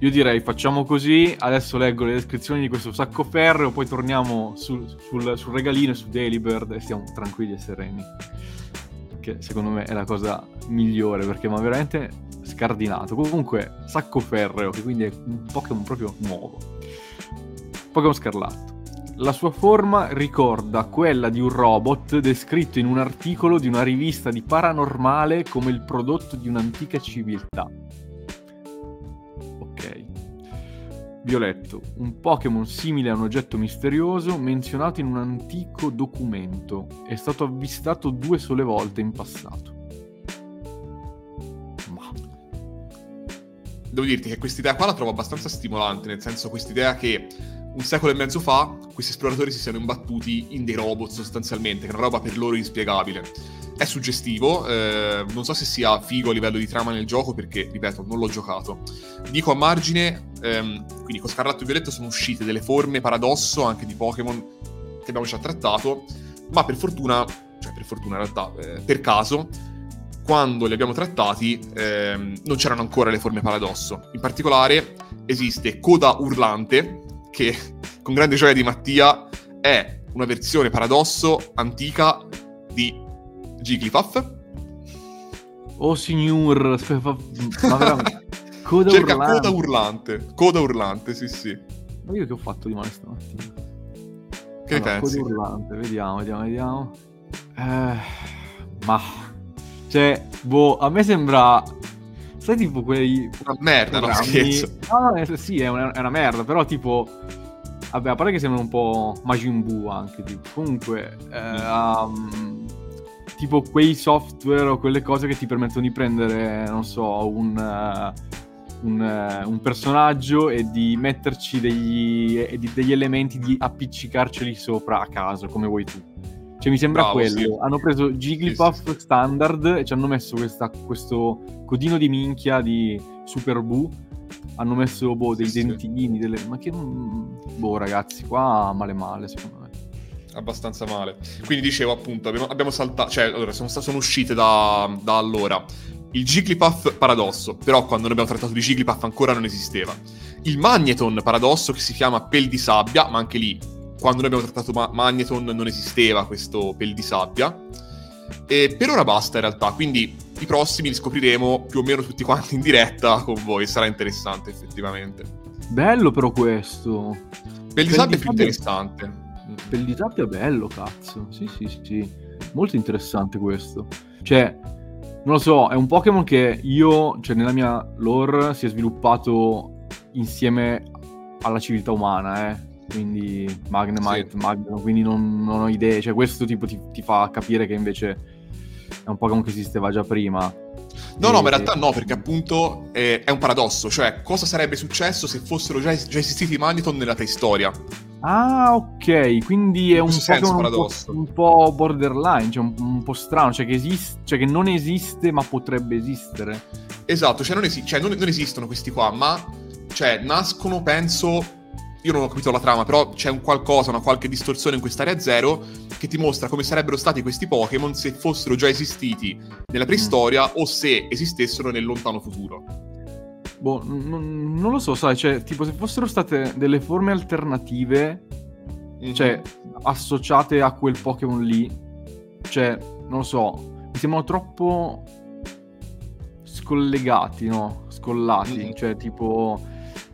Io direi facciamo così, adesso leggo le descrizioni di questo sacco ferreo, poi torniamo sul, sul- sul regalino e su Delibird e stiamo tranquilli e sereni. Che secondo me è la cosa migliore perché mi ha veramente scardinato. Comunque, sacco ferreo, che quindi è un Pokémon proprio nuovo. Pokémon scarlatto. La sua forma ricorda quella di un robot descritto in un articolo di una rivista di paranormale come il prodotto di un'antica civiltà. Ok. Violetto, un Pokémon simile a un oggetto misterioso menzionato in un antico documento. È stato avvistato due sole volte in passato. Devo dirti che quest'idea qua la trovo abbastanza stimolante, nel senso quest'idea che un secolo e mezzo fa questi esploratori si siano imbattuti in dei robot sostanzialmente, che è una roba per loro inspiegabile. È suggestivo, eh, non so se sia figo a livello di trama nel gioco perché, ripeto, non l'ho giocato. Dico a margine, ehm, quindi con Scarlatto e Violetto sono uscite delle forme paradosso anche di Pokémon che abbiamo già trattato, ma per fortuna, cioè per fortuna in realtà, eh, per caso, quando li abbiamo trattati ehm, non c'erano ancora le forme paradosso. In particolare esiste Coda Urlante, che con grande gioia di Mattia è una versione paradosso antica di Jigglypuff. Oh signor, aspetta, ma veramente... Coda Cerca urlante. Coda Urlante. Coda Urlante, sì sì. Ma io che ho fatto di male stamattina? Che Allora, pensi? Coda urlante, vediamo, vediamo, vediamo. Eh, ma... Cioè, boh, a me sembra... Sai tipo quei... Una merda, no scherzo. No, no, sì, è una, è una merda, però tipo... Vabbè, a parte che sembra un po' Majin Buu anche, tipo. Comunque, eh, um, tipo quei software o quelle cose che ti permettono di prendere, non so, un, eh, un, eh, un personaggio e di metterci degli, e di- degli elementi, di appiccicarceli sopra a caso, come vuoi tu. Cioè, mi sembra Bravo, quello. sì. Hanno preso Jigglypuff Sì, sì, standard e ci hanno messo questa- questo codino di minchia di Super Buu. Hanno messo boh, dei dentini, delle... ma che... Boh, ragazzi, qua male male, secondo me. abbastanza male. Quindi dicevo appunto, abbiamo, abbiamo saltato, cioè allora sono, sono uscite da, da allora. Il Jigglypuff paradosso, però quando noi abbiamo trattato di Jigglypuff ancora non esisteva. Il Magneton paradosso che si chiama Pel di Sabbia, ma anche lì quando noi abbiamo trattato Ma- Magneton non esisteva questo Pel di Sabbia. E per ora basta in realtà, quindi i prossimi li scopriremo più o meno tutti quanti in diretta con voi, sarà interessante effettivamente. Bello però questo. Pel di Pel Sabbia di è più Sabbia- interessante. Per il disabio è bello, cazzo. Sì, sì, sì, sì. Molto interessante questo. Cioè, non lo so, è un Pokémon che io, cioè nella mia lore, si è sviluppato insieme alla civiltà umana, eh. Quindi Magnemite, Sì. Magno, quindi non, non ho idee. Cioè, questo tipo ti, ti fa capire che invece è un Pokémon che esisteva già prima. No, no, ma in realtà no, perché appunto eh, è un paradosso, cioè cosa sarebbe successo se fossero già, già esistiti i Magneton nella preistoria? Ah, ok, quindi è un senso un po', un po' borderline, cioè un, un po' strano, cioè che, esiste, cioè che non esiste ma potrebbe esistere. Esatto, cioè, non, esi- cioè, non- non esistono questi qua, ma cioè, nascono, penso, io non ho capito la trama, però c'è un qualcosa, una qualche distorsione in quest'area zero che ti mostra come sarebbero stati questi Pokémon se fossero già esistiti nella preistoria o se esistessero nel lontano futuro. Boh, n- n- non lo so, sai, cioè, tipo se fossero state delle forme alternative, Mhm. cioè, associate a quel Pokémon lì, cioè, non lo so, mi sembrano troppo scollegati, no? Scollati, Mm. cioè, tipo...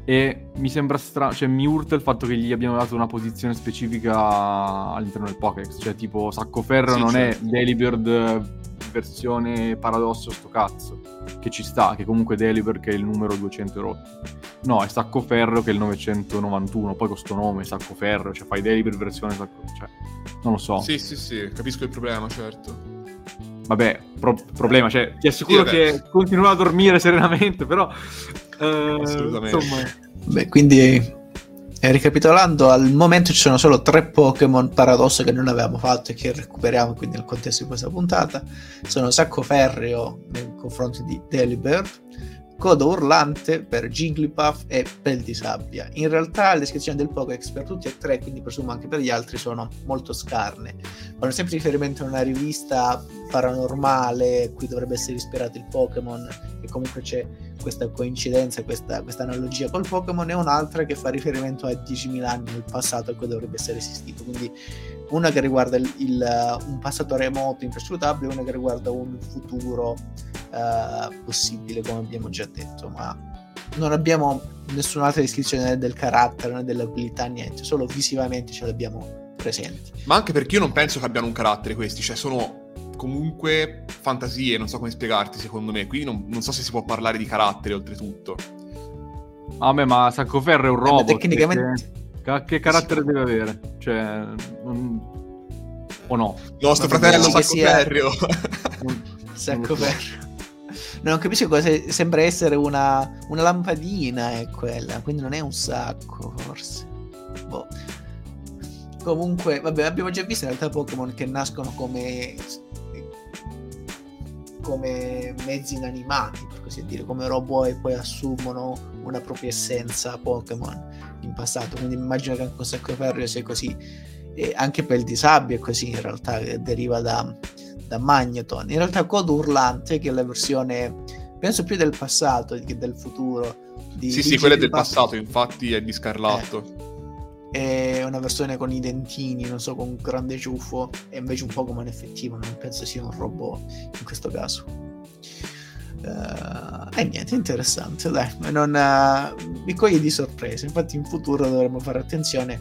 E mi sembra strano, cioè mi urta il fatto che gli abbiano dato una posizione specifica all'interno del Pokédex, cioè tipo Sacco Ferro Sì, non certo. è Delibird versione paradosso sto cazzo, che ci sta, che comunque Delibird che è il numero 200 rotti. No, è Sacco Ferro che è il 991, poi con sto nome Sacco Ferro, cioè fai Delibird versione Sacco, cioè non lo so. Sì, sì, sì, capisco il problema, certo. Vabbè, pro- problema, cioè ti assicuro Sì, che continuerò a dormire serenamente, però Assolutamente. insomma Beh, quindi eh, ricapitolando, al momento ci sono solo tre Pokémon paradosso che non avevamo fatto e che recuperiamo quindi nel contesto di questa puntata. Sono Sacco Ferreo nei confronti di Delibird, Codo urlante per Jigglypuff e Pel di sabbia. In realtà le descrizioni del Pokédex per tutti e tre, quindi presumo anche per gli altri, sono molto scarne. Fanno sempre riferimento a una rivista paranormale cui dovrebbe essere ispirato il Pokémon e comunque c'è questa coincidenza, questa, questa analogia col Pokémon e un'altra che fa riferimento a 10.000 anni nel passato a cui dovrebbe essere esistito. Quindi una che riguarda il, il, un passato remoto imprescrutabile e una che riguarda un futuro uh, possibile, come abbiamo già detto, ma non abbiamo nessun'altra descrizione né del carattere né delle abilità, niente, solo visivamente ce l'abbiamo presenti. Ma anche perché io non penso che abbiano un carattere questi, cioè sono comunque fantasie, non so come spiegarti secondo me, quindi non, non so se si può parlare di carattere oltretutto. Vabbè, ma Saccoferro è un Eh, robot. tecnicamente- Che, che carattere deve avere? Cioè... non- O no? Nostro Ma fratello penso che Sacco sia- Ferrio. Non- capisco cosa sembra essere una, una lampadina è quella, quindi non è un sacco, forse. Boh. Comunque, vabbè, abbiamo già visto in realtà Pokémon che nascono come come mezzi inanimati, per così dire, come robot e poi assumono una propria essenza Pokémon in passato. Quindi immagino che anche con Sacco Ferro sia così. E anche per il di sabbia è così in realtà, deriva da, da Magneton. In realtà Codo Urlante, che è la versione, penso più del passato che del futuro. Di, sì, sì, quella del Jigglypuff, passato, infatti è di Scarlatto. È una versione con i dentini, non so, con un grande ciuffo, è invece un Pokémon effettivo, non penso sia un robot in questo caso. Eh, e niente, interessante, dai, ma non, eh, mi coglie di sorpresa, infatti in futuro dovremmo fare attenzione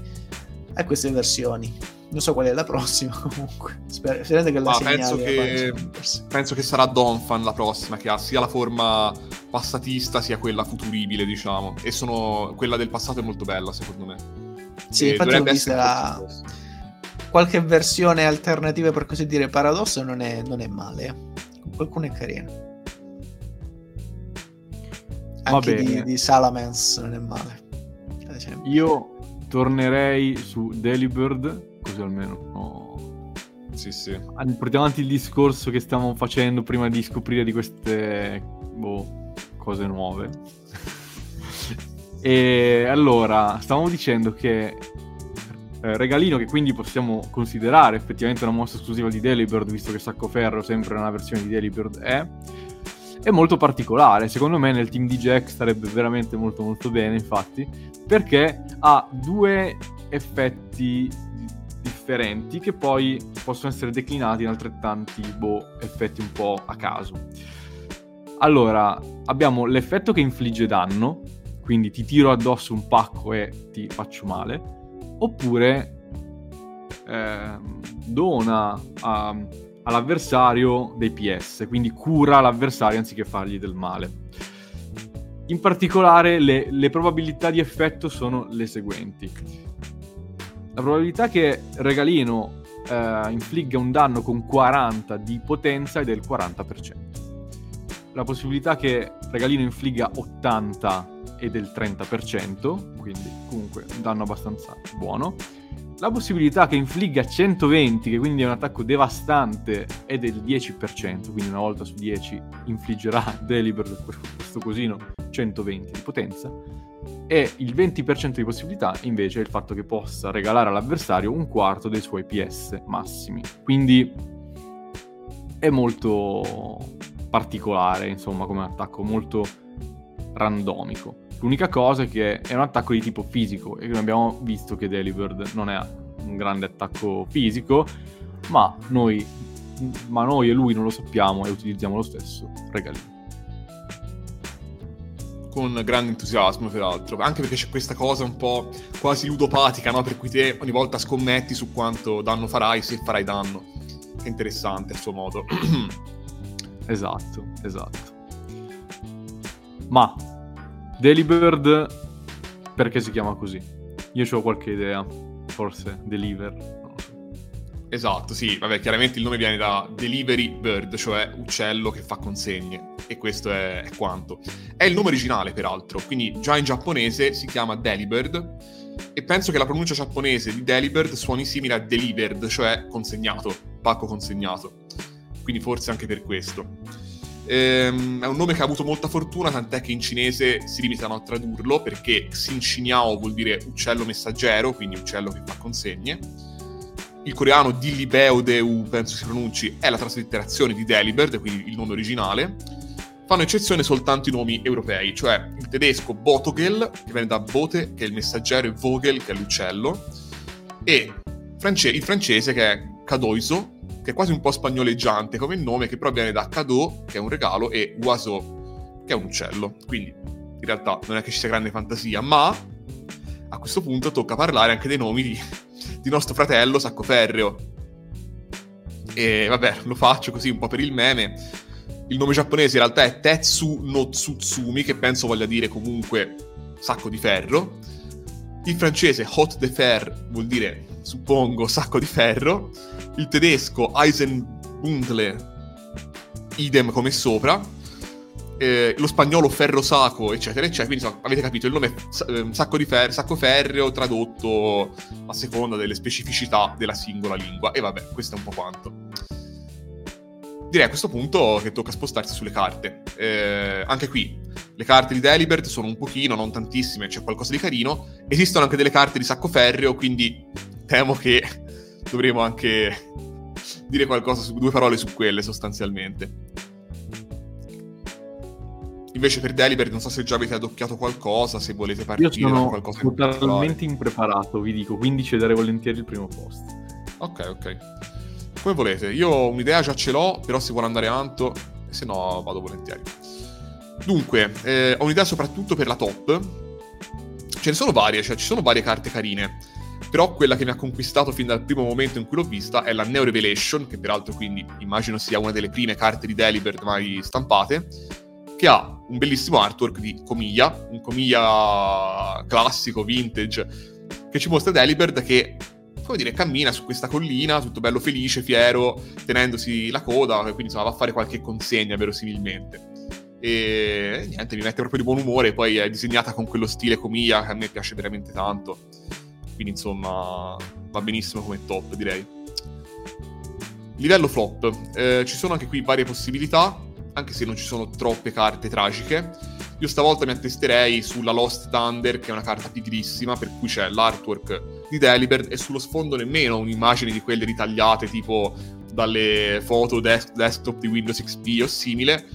a queste versioni. Non so qual è la prossima comunque. Spero, sperate che la Ma segnali penso che, penso che sarà Donphan la prossima, che ha sia la forma passatista sia quella futuribile, diciamo. E sono... quella del passato è molto bella, secondo me. Sì, E infatti ho dovrebbe visto essere la- qualche versione alternativa per così dire paradosso non è, non è male. Qualcuno è carino. Anche di, di Salamence non è male. Io tornerei su Delibird, così almeno no. Sì, sì. Portiamo avanti il discorso che stiamo facendo prima di scoprire di queste boh, cose nuove. e allora, stavamo dicendo che eh, regalino che quindi possiamo considerare effettivamente una mossa esclusiva di Delibird, visto che Sacco Ferro sempre una versione di Delibird è, è molto particolare. Secondo me nel team di Jack starebbe veramente molto molto bene, infatti, perché ha due effetti differenti che poi possono essere declinati in altrettanti boh, effetti un po' a caso. Allora, abbiamo l'effetto che infligge danno, quindi ti tiro addosso un pacco e ti faccio male, oppure ehm, dona a- all'avversario dei PS, quindi cura l'avversario anziché fargli del male. In particolare le, le probabilità di effetto sono le seguenti. La probabilità che Regalino eh, infligga un danno con 40 di potenza è del 40%. La possibilità che Regalino infligga 80 è del 30%, quindi comunque un danno abbastanza buono. La possibilità che infligga 120, che quindi è un attacco devastante, è del 10%, quindi una volta su 10 infliggerà Deliber questo cosino 120 di potenza e il 20% di possibilità invece è il fatto che possa regalare all'avversario un quarto dei suoi PS massimi. Quindi è molto particolare, insomma, come attacco, molto randomico. L'unica cosa è che è un attacco di tipo fisico e abbiamo visto che Delibird non è un grande attacco fisico, ma noi, ma noi e lui non lo sappiamo e utilizziamo lo stesso regalino. Con grande entusiasmo, peraltro. Anche perché c'è questa cosa un po' quasi ludopatica, no? Per cui te ogni volta scommetti su quanto danno farai, se farai danno. Che interessante a suo modo. Esatto, esatto. Ma Delibird perché si chiama così? Io ho qualche idea, forse Deliver. Esatto, sì, vabbè, chiaramente il nome viene da Delivery Bird, cioè uccello che fa consegne, e questo è, è quanto. È il nome originale, peraltro, quindi già in giapponese si chiama Delibird, e penso che la pronuncia giapponese di Delibird suoni simile a Delivered, cioè consegnato, pacco consegnato. Quindi forse anche per questo. Ehm, è un nome che ha avuto molta fortuna, tant'è che in cinese si limitano a tradurlo perché Xin Xiniao vuol dire uccello messaggero, quindi uccello che fa consegne. Il coreano Dilibeodeu, penso si pronunci, è la traslitterazione di Delibird, quindi il nome originale. Fanno eccezione soltanto i nomi europei, cioè il tedesco Botogel, che viene da Bote, che è il messaggero, e Vogel, che è l'uccello, e il francese, che è Cadoiso, che è quasi un po' spagnoleggiante come nome, che però viene da cadeau, che è un regalo, e oiseau, che è un uccello. Quindi in realtà non è che ci sia grande fantasia, ma a questo punto tocca parlare anche dei nomi di, di nostro fratello Saccoferreo. E vabbè, lo faccio così un po' per il meme. Il nome giapponese in realtà è Tetsu no Tsutsumi, che penso voglia dire comunque sacco di ferro. Il francese Hot de Fer vuol dire, suppongo, sacco di ferro il tedesco Eisenbundle, idem come sopra, eh, lo spagnolo ferro saco, eccetera, eccetera. Quindi so, avete capito, il nome è ehm, sacco, fer- sacco ferreo tradotto a seconda delle specificità della singola lingua. E vabbè, questo è un po' quanto. Direi a questo punto che tocca spostarsi sulle carte. Eh, anche qui, le carte di Delibert sono un pochino, non tantissime, c'è qualcosa di carino. Esistono anche delle carte di sacco ferreo, quindi temo che dovremo anche dire qualcosa su due parole su quelle sostanzialmente. Invece per Delibert non so se già avete adocchiato qualcosa, se volete partire Io sono qualcosa totalmente impreparato, vi dico, quindi cederei volentieri il primo posto. Ok, ok. Come volete, io un'idea già ce l'ho, però se vuole andare Anto, se no vado volentieri. Dunque, eh, ho un'idea soprattutto per la top. Ce ne sono varie, cioè ci sono varie carte carine. Però quella che mi ha conquistato fin dal primo momento in cui l'ho vista è la Neo Revelation, che peraltro quindi immagino sia una delle prime carte di Delibird mai stampate, che ha un bellissimo artwork di Comiglia, un Comiglia classico, vintage, che ci mostra Delibird che, come dire, cammina su questa collina, tutto bello felice, fiero, tenendosi la coda, quindi insomma va a fare qualche consegna verosimilmente. E niente, mi mette proprio di buon umore, poi è disegnata con quello stile Comiglia che a me piace veramente tanto quindi insomma va benissimo come top direi. Livello flop, eh, ci sono anche qui varie possibilità, anche se non ci sono troppe carte tragiche. Io stavolta mi attesterei sulla Lost Thunder, che è una carta pigrissima, per cui c'è l'artwork di Delibird e sullo sfondo nemmeno un'immagine di quelle ritagliate tipo dalle foto desk- desktop di Windows XP o simile,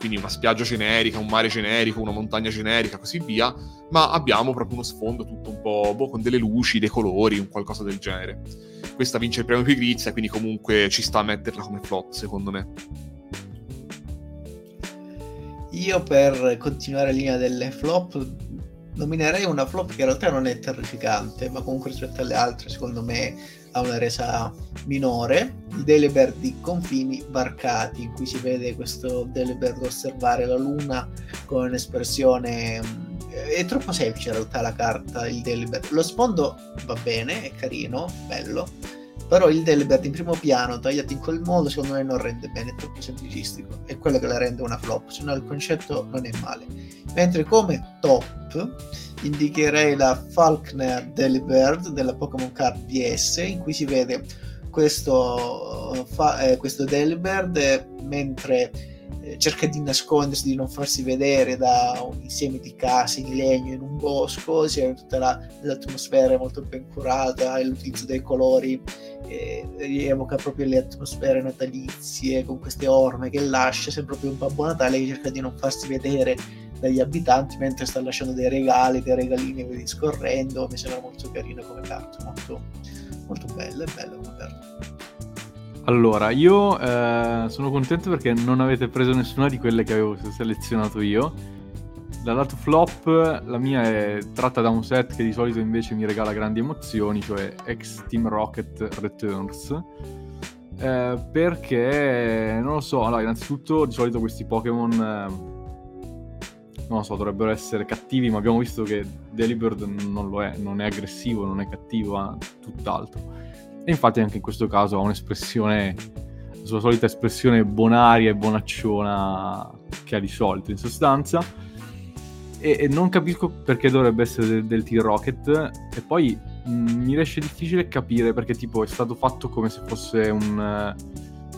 quindi una spiaggia generica, un mare generico, una montagna generica, così via, ma abbiamo proprio uno sfondo tutto un po' boh, con delle luci, dei colori, un qualcosa del genere. Questa vince il premio Pigrizia, quindi comunque ci sta a metterla come flop, secondo me. Io per continuare la linea delle flop nominerei una flop che in realtà non è terrificante, ma comunque rispetto alle altre, secondo me ha una resa minore, il Delibird di confini varcati, in cui si vede questo Delibird osservare la luna con un'espressione... Mm, è troppo semplice in realtà la carta, il Delibird. Lo sfondo va bene, è carino, bello, però il Delibird in primo piano, tagliato in quel modo, secondo me non rende bene, è troppo semplicistico. È quello che la rende una flop, se no il concetto non è male. Mentre come top indicherei la Falkner Delibird della Pokémon Card DS in cui si vede questo, fa, eh, questo Delibird eh, mentre eh, cerca di nascondersi, di non farsi vedere da un insieme di case in legno in un bosco, ha tutta la, l'atmosfera molto ben curata e l'utilizzo dei colori eh, rievoca proprio le atmosfere natalizie con queste orme che lascia, sempre proprio un Babbo Natale che cerca di non farsi vedere dagli abitanti mentre sta lasciando dei regali, dei regalini via discorrendo. Mi sembra molto carino come carta, molto, molto bella, è bella come carta. Allora, io eh, sono contento perché non avete preso nessuna di quelle che avevo selezionato io. Dal lato flop, la mia è tratta da un set che di solito invece mi regala grandi emozioni, cioè X Team Rocket Returns. Eh, perché non lo so, allora, innanzitutto di solito questi Pokémon eh, non lo so, dovrebbero essere cattivi, ma abbiamo visto che Delibird non lo è, non è aggressivo, non è cattivo, ha tutt'altro. E infatti anche in questo caso ha un'espressione, la sua solita espressione bonaria e bonacciona che ha di solito in sostanza. E, e non capisco perché dovrebbe essere del, del T-Rocket. E poi mh, mi riesce difficile capire perché tipo è stato fatto come se fosse un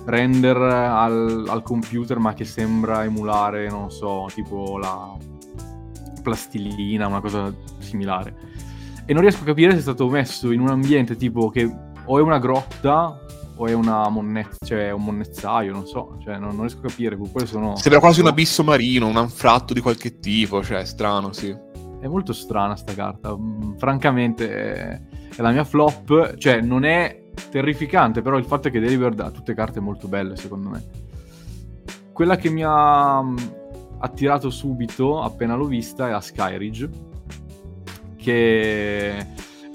render al, al computer ma che sembra emulare, non so, tipo la plastilina, una cosa similare. E non riesco a capire se è stato messo in un ambiente tipo che o è una grotta o è una monnezza, cioè un monnezzaio, non so, cioè non, non riesco a capire. Sono... Sembra quasi un abisso marino, un anfratto di qualche tipo, cioè strano, sì. È molto strana sta carta, mm, francamente è, è la mia flop, cioè non è terrificante, però il fatto è che Delivered ha tutte carte molto belle, secondo me. Quella che mi ha mm, attirato subito, appena l'ho vista, è la Skyridge, che è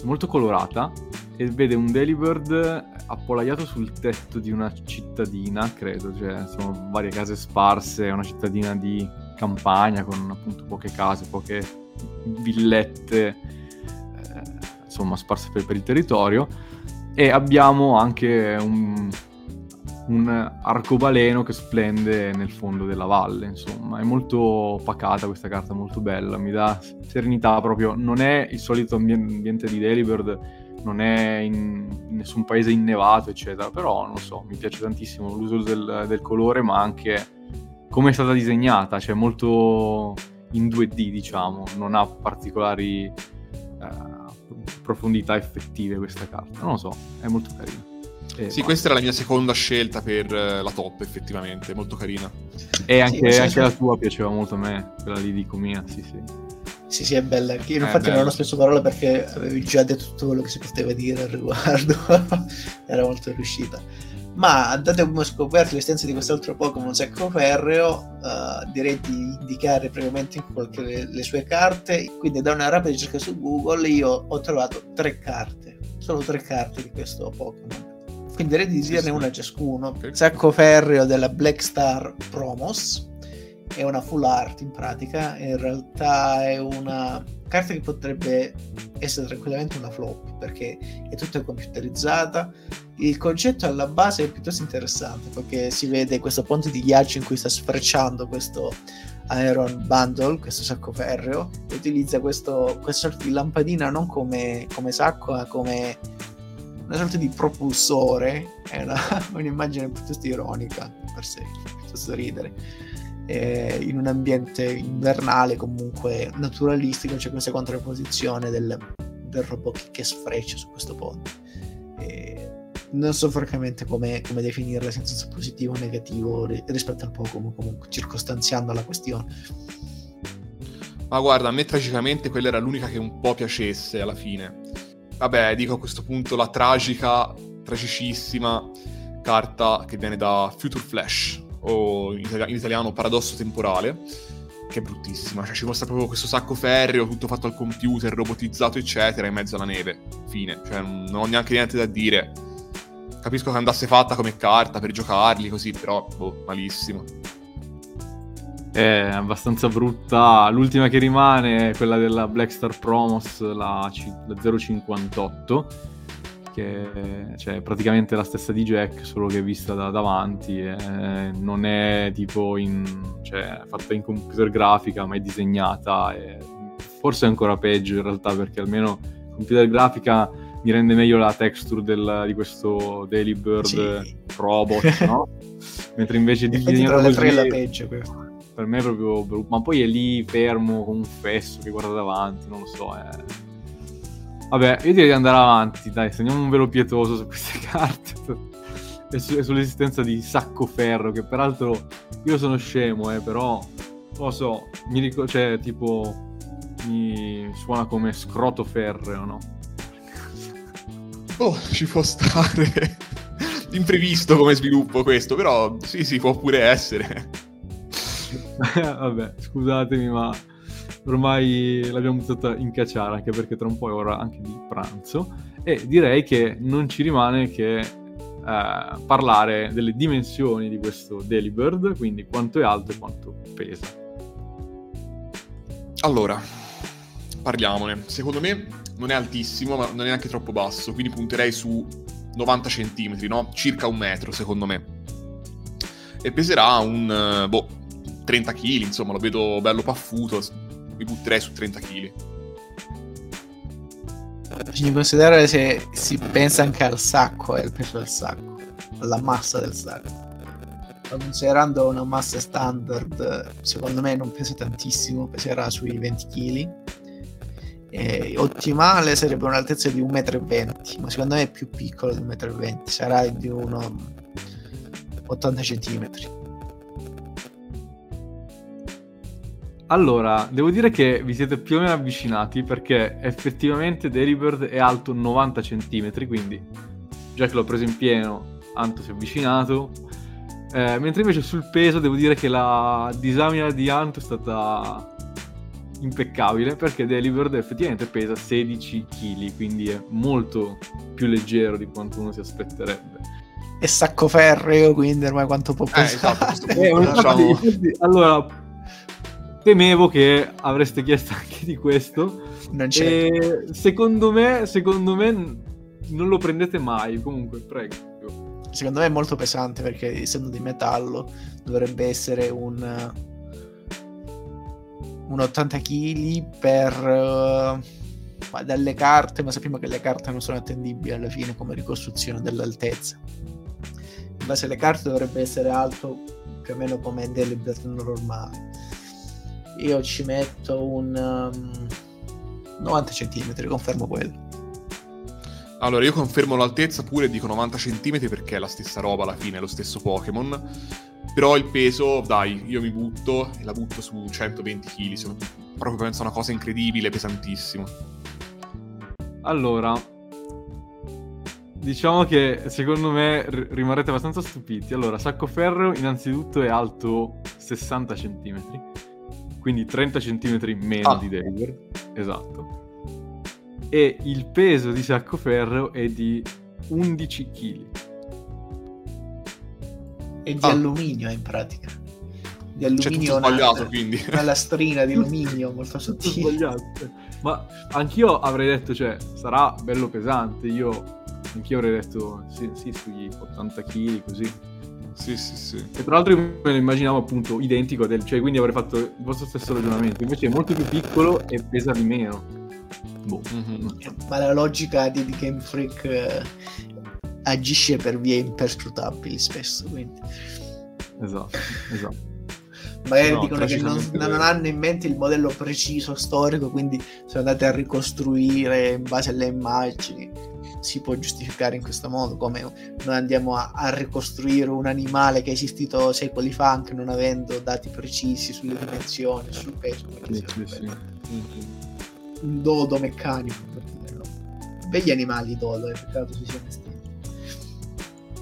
molto colorata e vede un Delibird appollaiato sul tetto di una cittadina, credo, cioè sono varie case sparse, una cittadina di campagna con appunto poche case, poche villette, eh, insomma, sparse per, per il territorio. E abbiamo anche un, un arcobaleno che splende nel fondo della valle, insomma, è molto pacata questa carta, molto bella, mi dà serenità proprio, non è il solito ambiente di Delibird, non è in, nessun paese innevato, eccetera, però non so, mi piace tantissimo l'uso del, del colore, ma anche come è stata disegnata, cioè molto in 2D, diciamo, non ha particolari... Eh, profondità effettive questa carta. Non lo so, è molto carina. E sì, questa era la mia seconda scelta per uh, la top, effettivamente, molto carina. E anche, sì, anche la tua piaceva molto a me, quella lì di Comia, sì sì. Sì, sì, è bella. Io infatti non ho speso parola perché avevi già detto tutto quello che si poteva dire al riguardo. era molto riuscita. Ma dato che abbiamo scoperto l'esistenza di quest'altro Pokémon secco ferreo uh, direi di indicare brevemente le, le, sue carte. Quindi da una rapida ricerca su Google io ho trovato tre carte solo tre carte di questo Pokémon. Quindi direi di dirne una ciascuno. Sacco ferreo della Black Star Promos è una full art in pratica in realtà è una carta che potrebbe essere tranquillamente una flop perché è tutta computerizzata il concetto alla base è piuttosto interessante perché si vede questo ponte di ghiaccio in cui sta sfrecciando questo Iron Bundle, questo sacco ferreo, e utilizza questo, questa sorta di lampadina non come, come sacco, ma come una sorta di propulsore. È una, un'immagine piuttosto ironica per sé, piuttosto ridere. Eh, in un ambiente invernale, comunque naturalistico, c'è questa contrapposizione del, del robot che sfreccia su questo ponte. Eh, non so francamente come, come definirla senza senso positivo o negativo rispetto al Pokémon, comunque circostanziando la questione. Ma guarda, a me tragicamente quella era l'unica che un po' piacesse alla fine. Vabbè, dico a questo punto la tragica, tragicissima carta che viene da Future Flash, o in, itali- in italiano Paradosso Temporale, che è bruttissima. Cioè, ci mostra proprio questo sacco ferreo, tutto fatto al computer, robotizzato, eccetera, in mezzo alla neve. Fine. Cioè, non ho neanche niente da dire Capisco che andasse fatta come carta per giocarli così, però boh, malissimo. È abbastanza brutta. L'ultima che rimane è quella della Black Star Promos, la, C- la 058, che è cioè, praticamente la stessa di Jack, solo che vista da davanti. E non è tipo in, cioè, fatta in computer grafica, ma è disegnata. E forse è ancora peggio in realtà, perché almeno computer grafica mi rende meglio la texture del, di questo Daily Bird sì. robot, no? Mentre invece di disegnare così... Tre è la peggio questo. Per me è proprio brutto. Ma poi è lì fermo con un fesso che guarda davanti, non lo so. È... Vabbè, io direi di andare avanti, dai, segniamo un velo pietoso su queste carte. e, su, e, sull'esistenza di Sacco Ferro, che peraltro io sono scemo, eh, però lo so, mi ricordo, cioè, tipo, mi suona come scroto ferreo, no? Oh, ci può stare. Imprevisto come sviluppo questo, però sì, sì, può pure essere. Vabbè, scusatemi, ma ormai l'abbiamo buttata in cacciare, anche perché tra un po' è ora anche di pranzo. E direi che non ci rimane che eh, parlare delle dimensioni di questo Delibird, quindi quanto è alto e quanto pesa. Allora, parliamone. Secondo me non è altissimo, ma non è neanche troppo basso, quindi punterei su 90 cm, no? Circa un metro, secondo me. E peserà un, eh, boh, 30 kg, insomma, lo vedo bello paffuto, mi butterei su 30 kg. Bisogna considerare se si pensa anche al sacco e al peso del sacco. alla massa del sacco. Considerando una massa standard, secondo me non pesa tantissimo, peserà sui 20 kg. E ottimale sarebbe un'altezza di 1,20 m, ma secondo me è più piccolo di 1,20 m, sarà di uno 80 cm. Allora, devo dire che vi siete più o meno avvicinati perché effettivamente Delibird è alto 90 cm, quindi già che l'ho preso in pieno, Anto si è avvicinato. Eh, mentre invece sul peso devo dire che la disamina di Anto è stata impeccabile perché Delibird effettivamente pesa 16 kg, quindi è molto più leggero di quanto uno si aspetterebbe. È sacco ferreo, quindi ormai quanto può pesare. Eh, esatto, Eh, diciamo- allora, temevo che avreste chiesto anche di questo. Non c'è. E secondo me, secondo me non lo prendete mai. Comunque, prego. Secondo me è molto pesante perché essendo di metallo dovrebbe essere un, un 80 kg per ma dalle carte, ma sappiamo che le carte non sono attendibili alla fine come ricostruzione dell'altezza. In base alle carte dovrebbe essere alto più o meno come Delibird normale. Io ci metto un um, 90 cm, confermo quello. Allora, io confermo l'altezza pure, dico 90 cm perché è la stessa roba alla fine, è lo stesso Pokémon. Però il peso, dai, io mi butto e la butto su 120 kg. Sono proprio penso una cosa incredibile, pesantissimo. Allora, diciamo che secondo me r- rimarrete abbastanza stupiti. Allora, Sacco Ferro innanzitutto è alto 60 cm, quindi 30 cm meno Ah. di Delibird. Esatto. E il peso di Sacco Ferro è di 11 kg. È di Ah. alluminio in pratica. Di C'è alluminio tutto sbagliato, una, quindi. una lastrina di alluminio molto Tutto sottile. sbagliato. Ma anch'io avrei detto, cioè, sarà bello pesante. Io, anch'io avrei detto, sì, sì sugli 80 kg, così. Sì, sì, sì. E tra l'altro io me lo immaginavo appunto identico, a del, cioè quindi avrei fatto il vostro stesso ragionamento. Invece è molto più piccolo e pesa di meno. Boh. Mhm. Ma la logica di, di Game Freak eh, agisce per vie imperscrutabili spesso. Quindi. Esatto, esatto. Magari No, dicono che non, non hanno in mente il modello preciso storico, quindi sono andati a ricostruire in base alle immagini. Si può giustificare in questo modo, come noi andiamo a, a ricostruire un animale che è esistito secoli fa, anche non avendo dati precisi sulle dimensioni, sul peso. Sì, sì. Un dodo meccanico, per dirlo. Begli animali dodo, è peccato si siano estinti.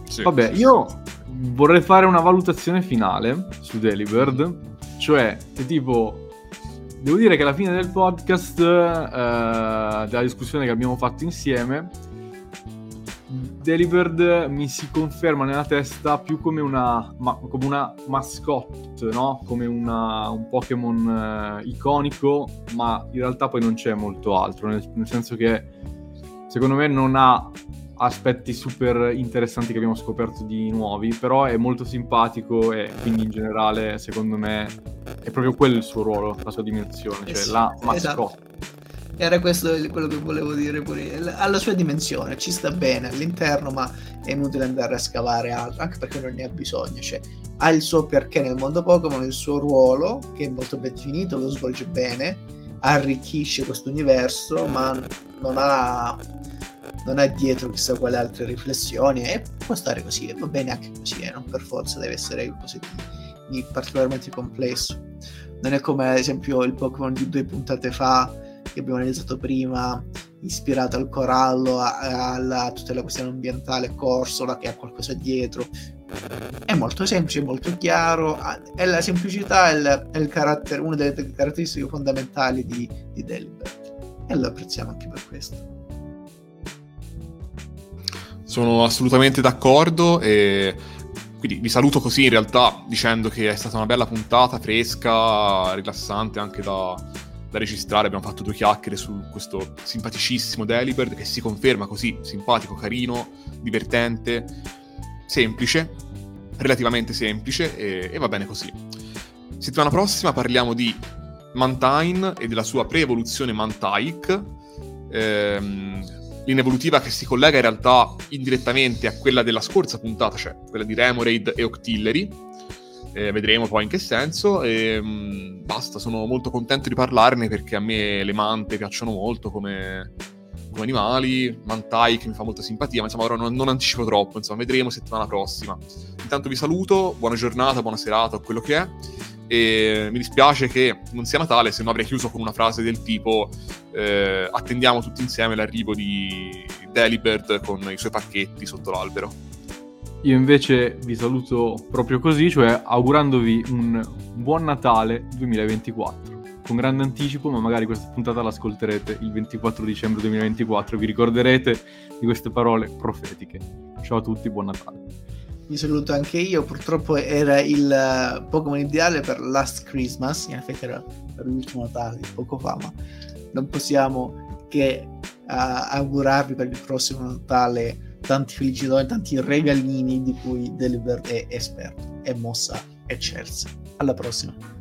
Sì. Vabbè, io vorrei fare una valutazione finale su Delibird, cioè, che tipo, devo dire che alla fine del podcast, eh, della discussione che abbiamo fatto insieme, Delibird mi si conferma nella testa più come una, ma- come una mascotte, no? Come una- un Pokémon eh, iconico, ma in realtà poi non c'è molto altro, nel- nel senso che secondo me non ha aspetti super interessanti che abbiamo scoperto di nuovi, però è molto simpatico e quindi in generale secondo me è proprio quello il suo ruolo, la sua dimensione, Eh cioè sì, la esatto. Era questo quello che volevo dire pure io. Ha la sua dimensione, ci sta bene all'interno, ma è inutile andare a scavare altro, anche perché non ne ha bisogno. Cioè, ha il suo perché nel mondo Pokémon, il suo ruolo, che è molto ben definito, lo svolge bene, arricchisce questo universo, ma non ha, non ha dietro chissà quale altre riflessioni e può stare così, e va bene anche così, eh, non per forza deve essere così particolarmente complesso. Non è come ad esempio il Pokémon di due puntate fa che abbiamo analizzato prima, ispirato al corallo, a, tutta la questione ambientale, Corsola che ha qualcosa dietro. È molto semplice, molto chiaro, ha- è la semplicità, è, il- è il carattere, una delle caratteristiche fondamentali di, di Delibird. E lo apprezziamo anche per questo. Sono assolutamente d'accordo e quindi vi saluto così in realtà dicendo che è stata una bella puntata, fresca, rilassante anche da, da registrare. Abbiamo fatto due chiacchiere su questo simpaticissimo Delibird che si conferma così simpatico, carino, divertente, semplice, relativamente semplice e, e va bene così. Settimana prossima parliamo di Mantine e della sua pre-evoluzione Mantaic. Ehm, linea evolutiva che si collega in realtà indirettamente a quella della scorsa puntata, cioè quella di Remoraid e Octillery. Eh, vedremo poi in che senso. E, mh, mm, basta, sono molto contento di parlarne perché a me le mante piacciono molto come, come animali, Mantai che mi fa molta simpatia, ma insomma ora non, non, anticipo troppo, insomma vedremo settimana prossima. Intanto vi saluto, buona giornata, buona serata o quello che è e mi dispiace che non sia Natale, se no avrei chiuso con una frase del tipo eh, attendiamo tutti insieme l'arrivo di Delibird con i suoi pacchetti sotto l'albero. Io invece vi saluto proprio così, cioè augurandovi un buon Natale 2024 con grande anticipo, ma magari questa puntata l'ascolterete il 24 dicembre 2024 vi ricorderete di queste parole profetiche. Ciao a tutti, buon Natale vi saluto anche io. Purtroppo era il eh, Pokémon ideale per Last Christmas, in effetti era per l'ultimo Natale, poco fa, ma non possiamo che uh, augurarvi per il prossimo Natale tanti felicità e tanti regalini di cui Delibird è esperto e mossa eccelsa. Alla prossima.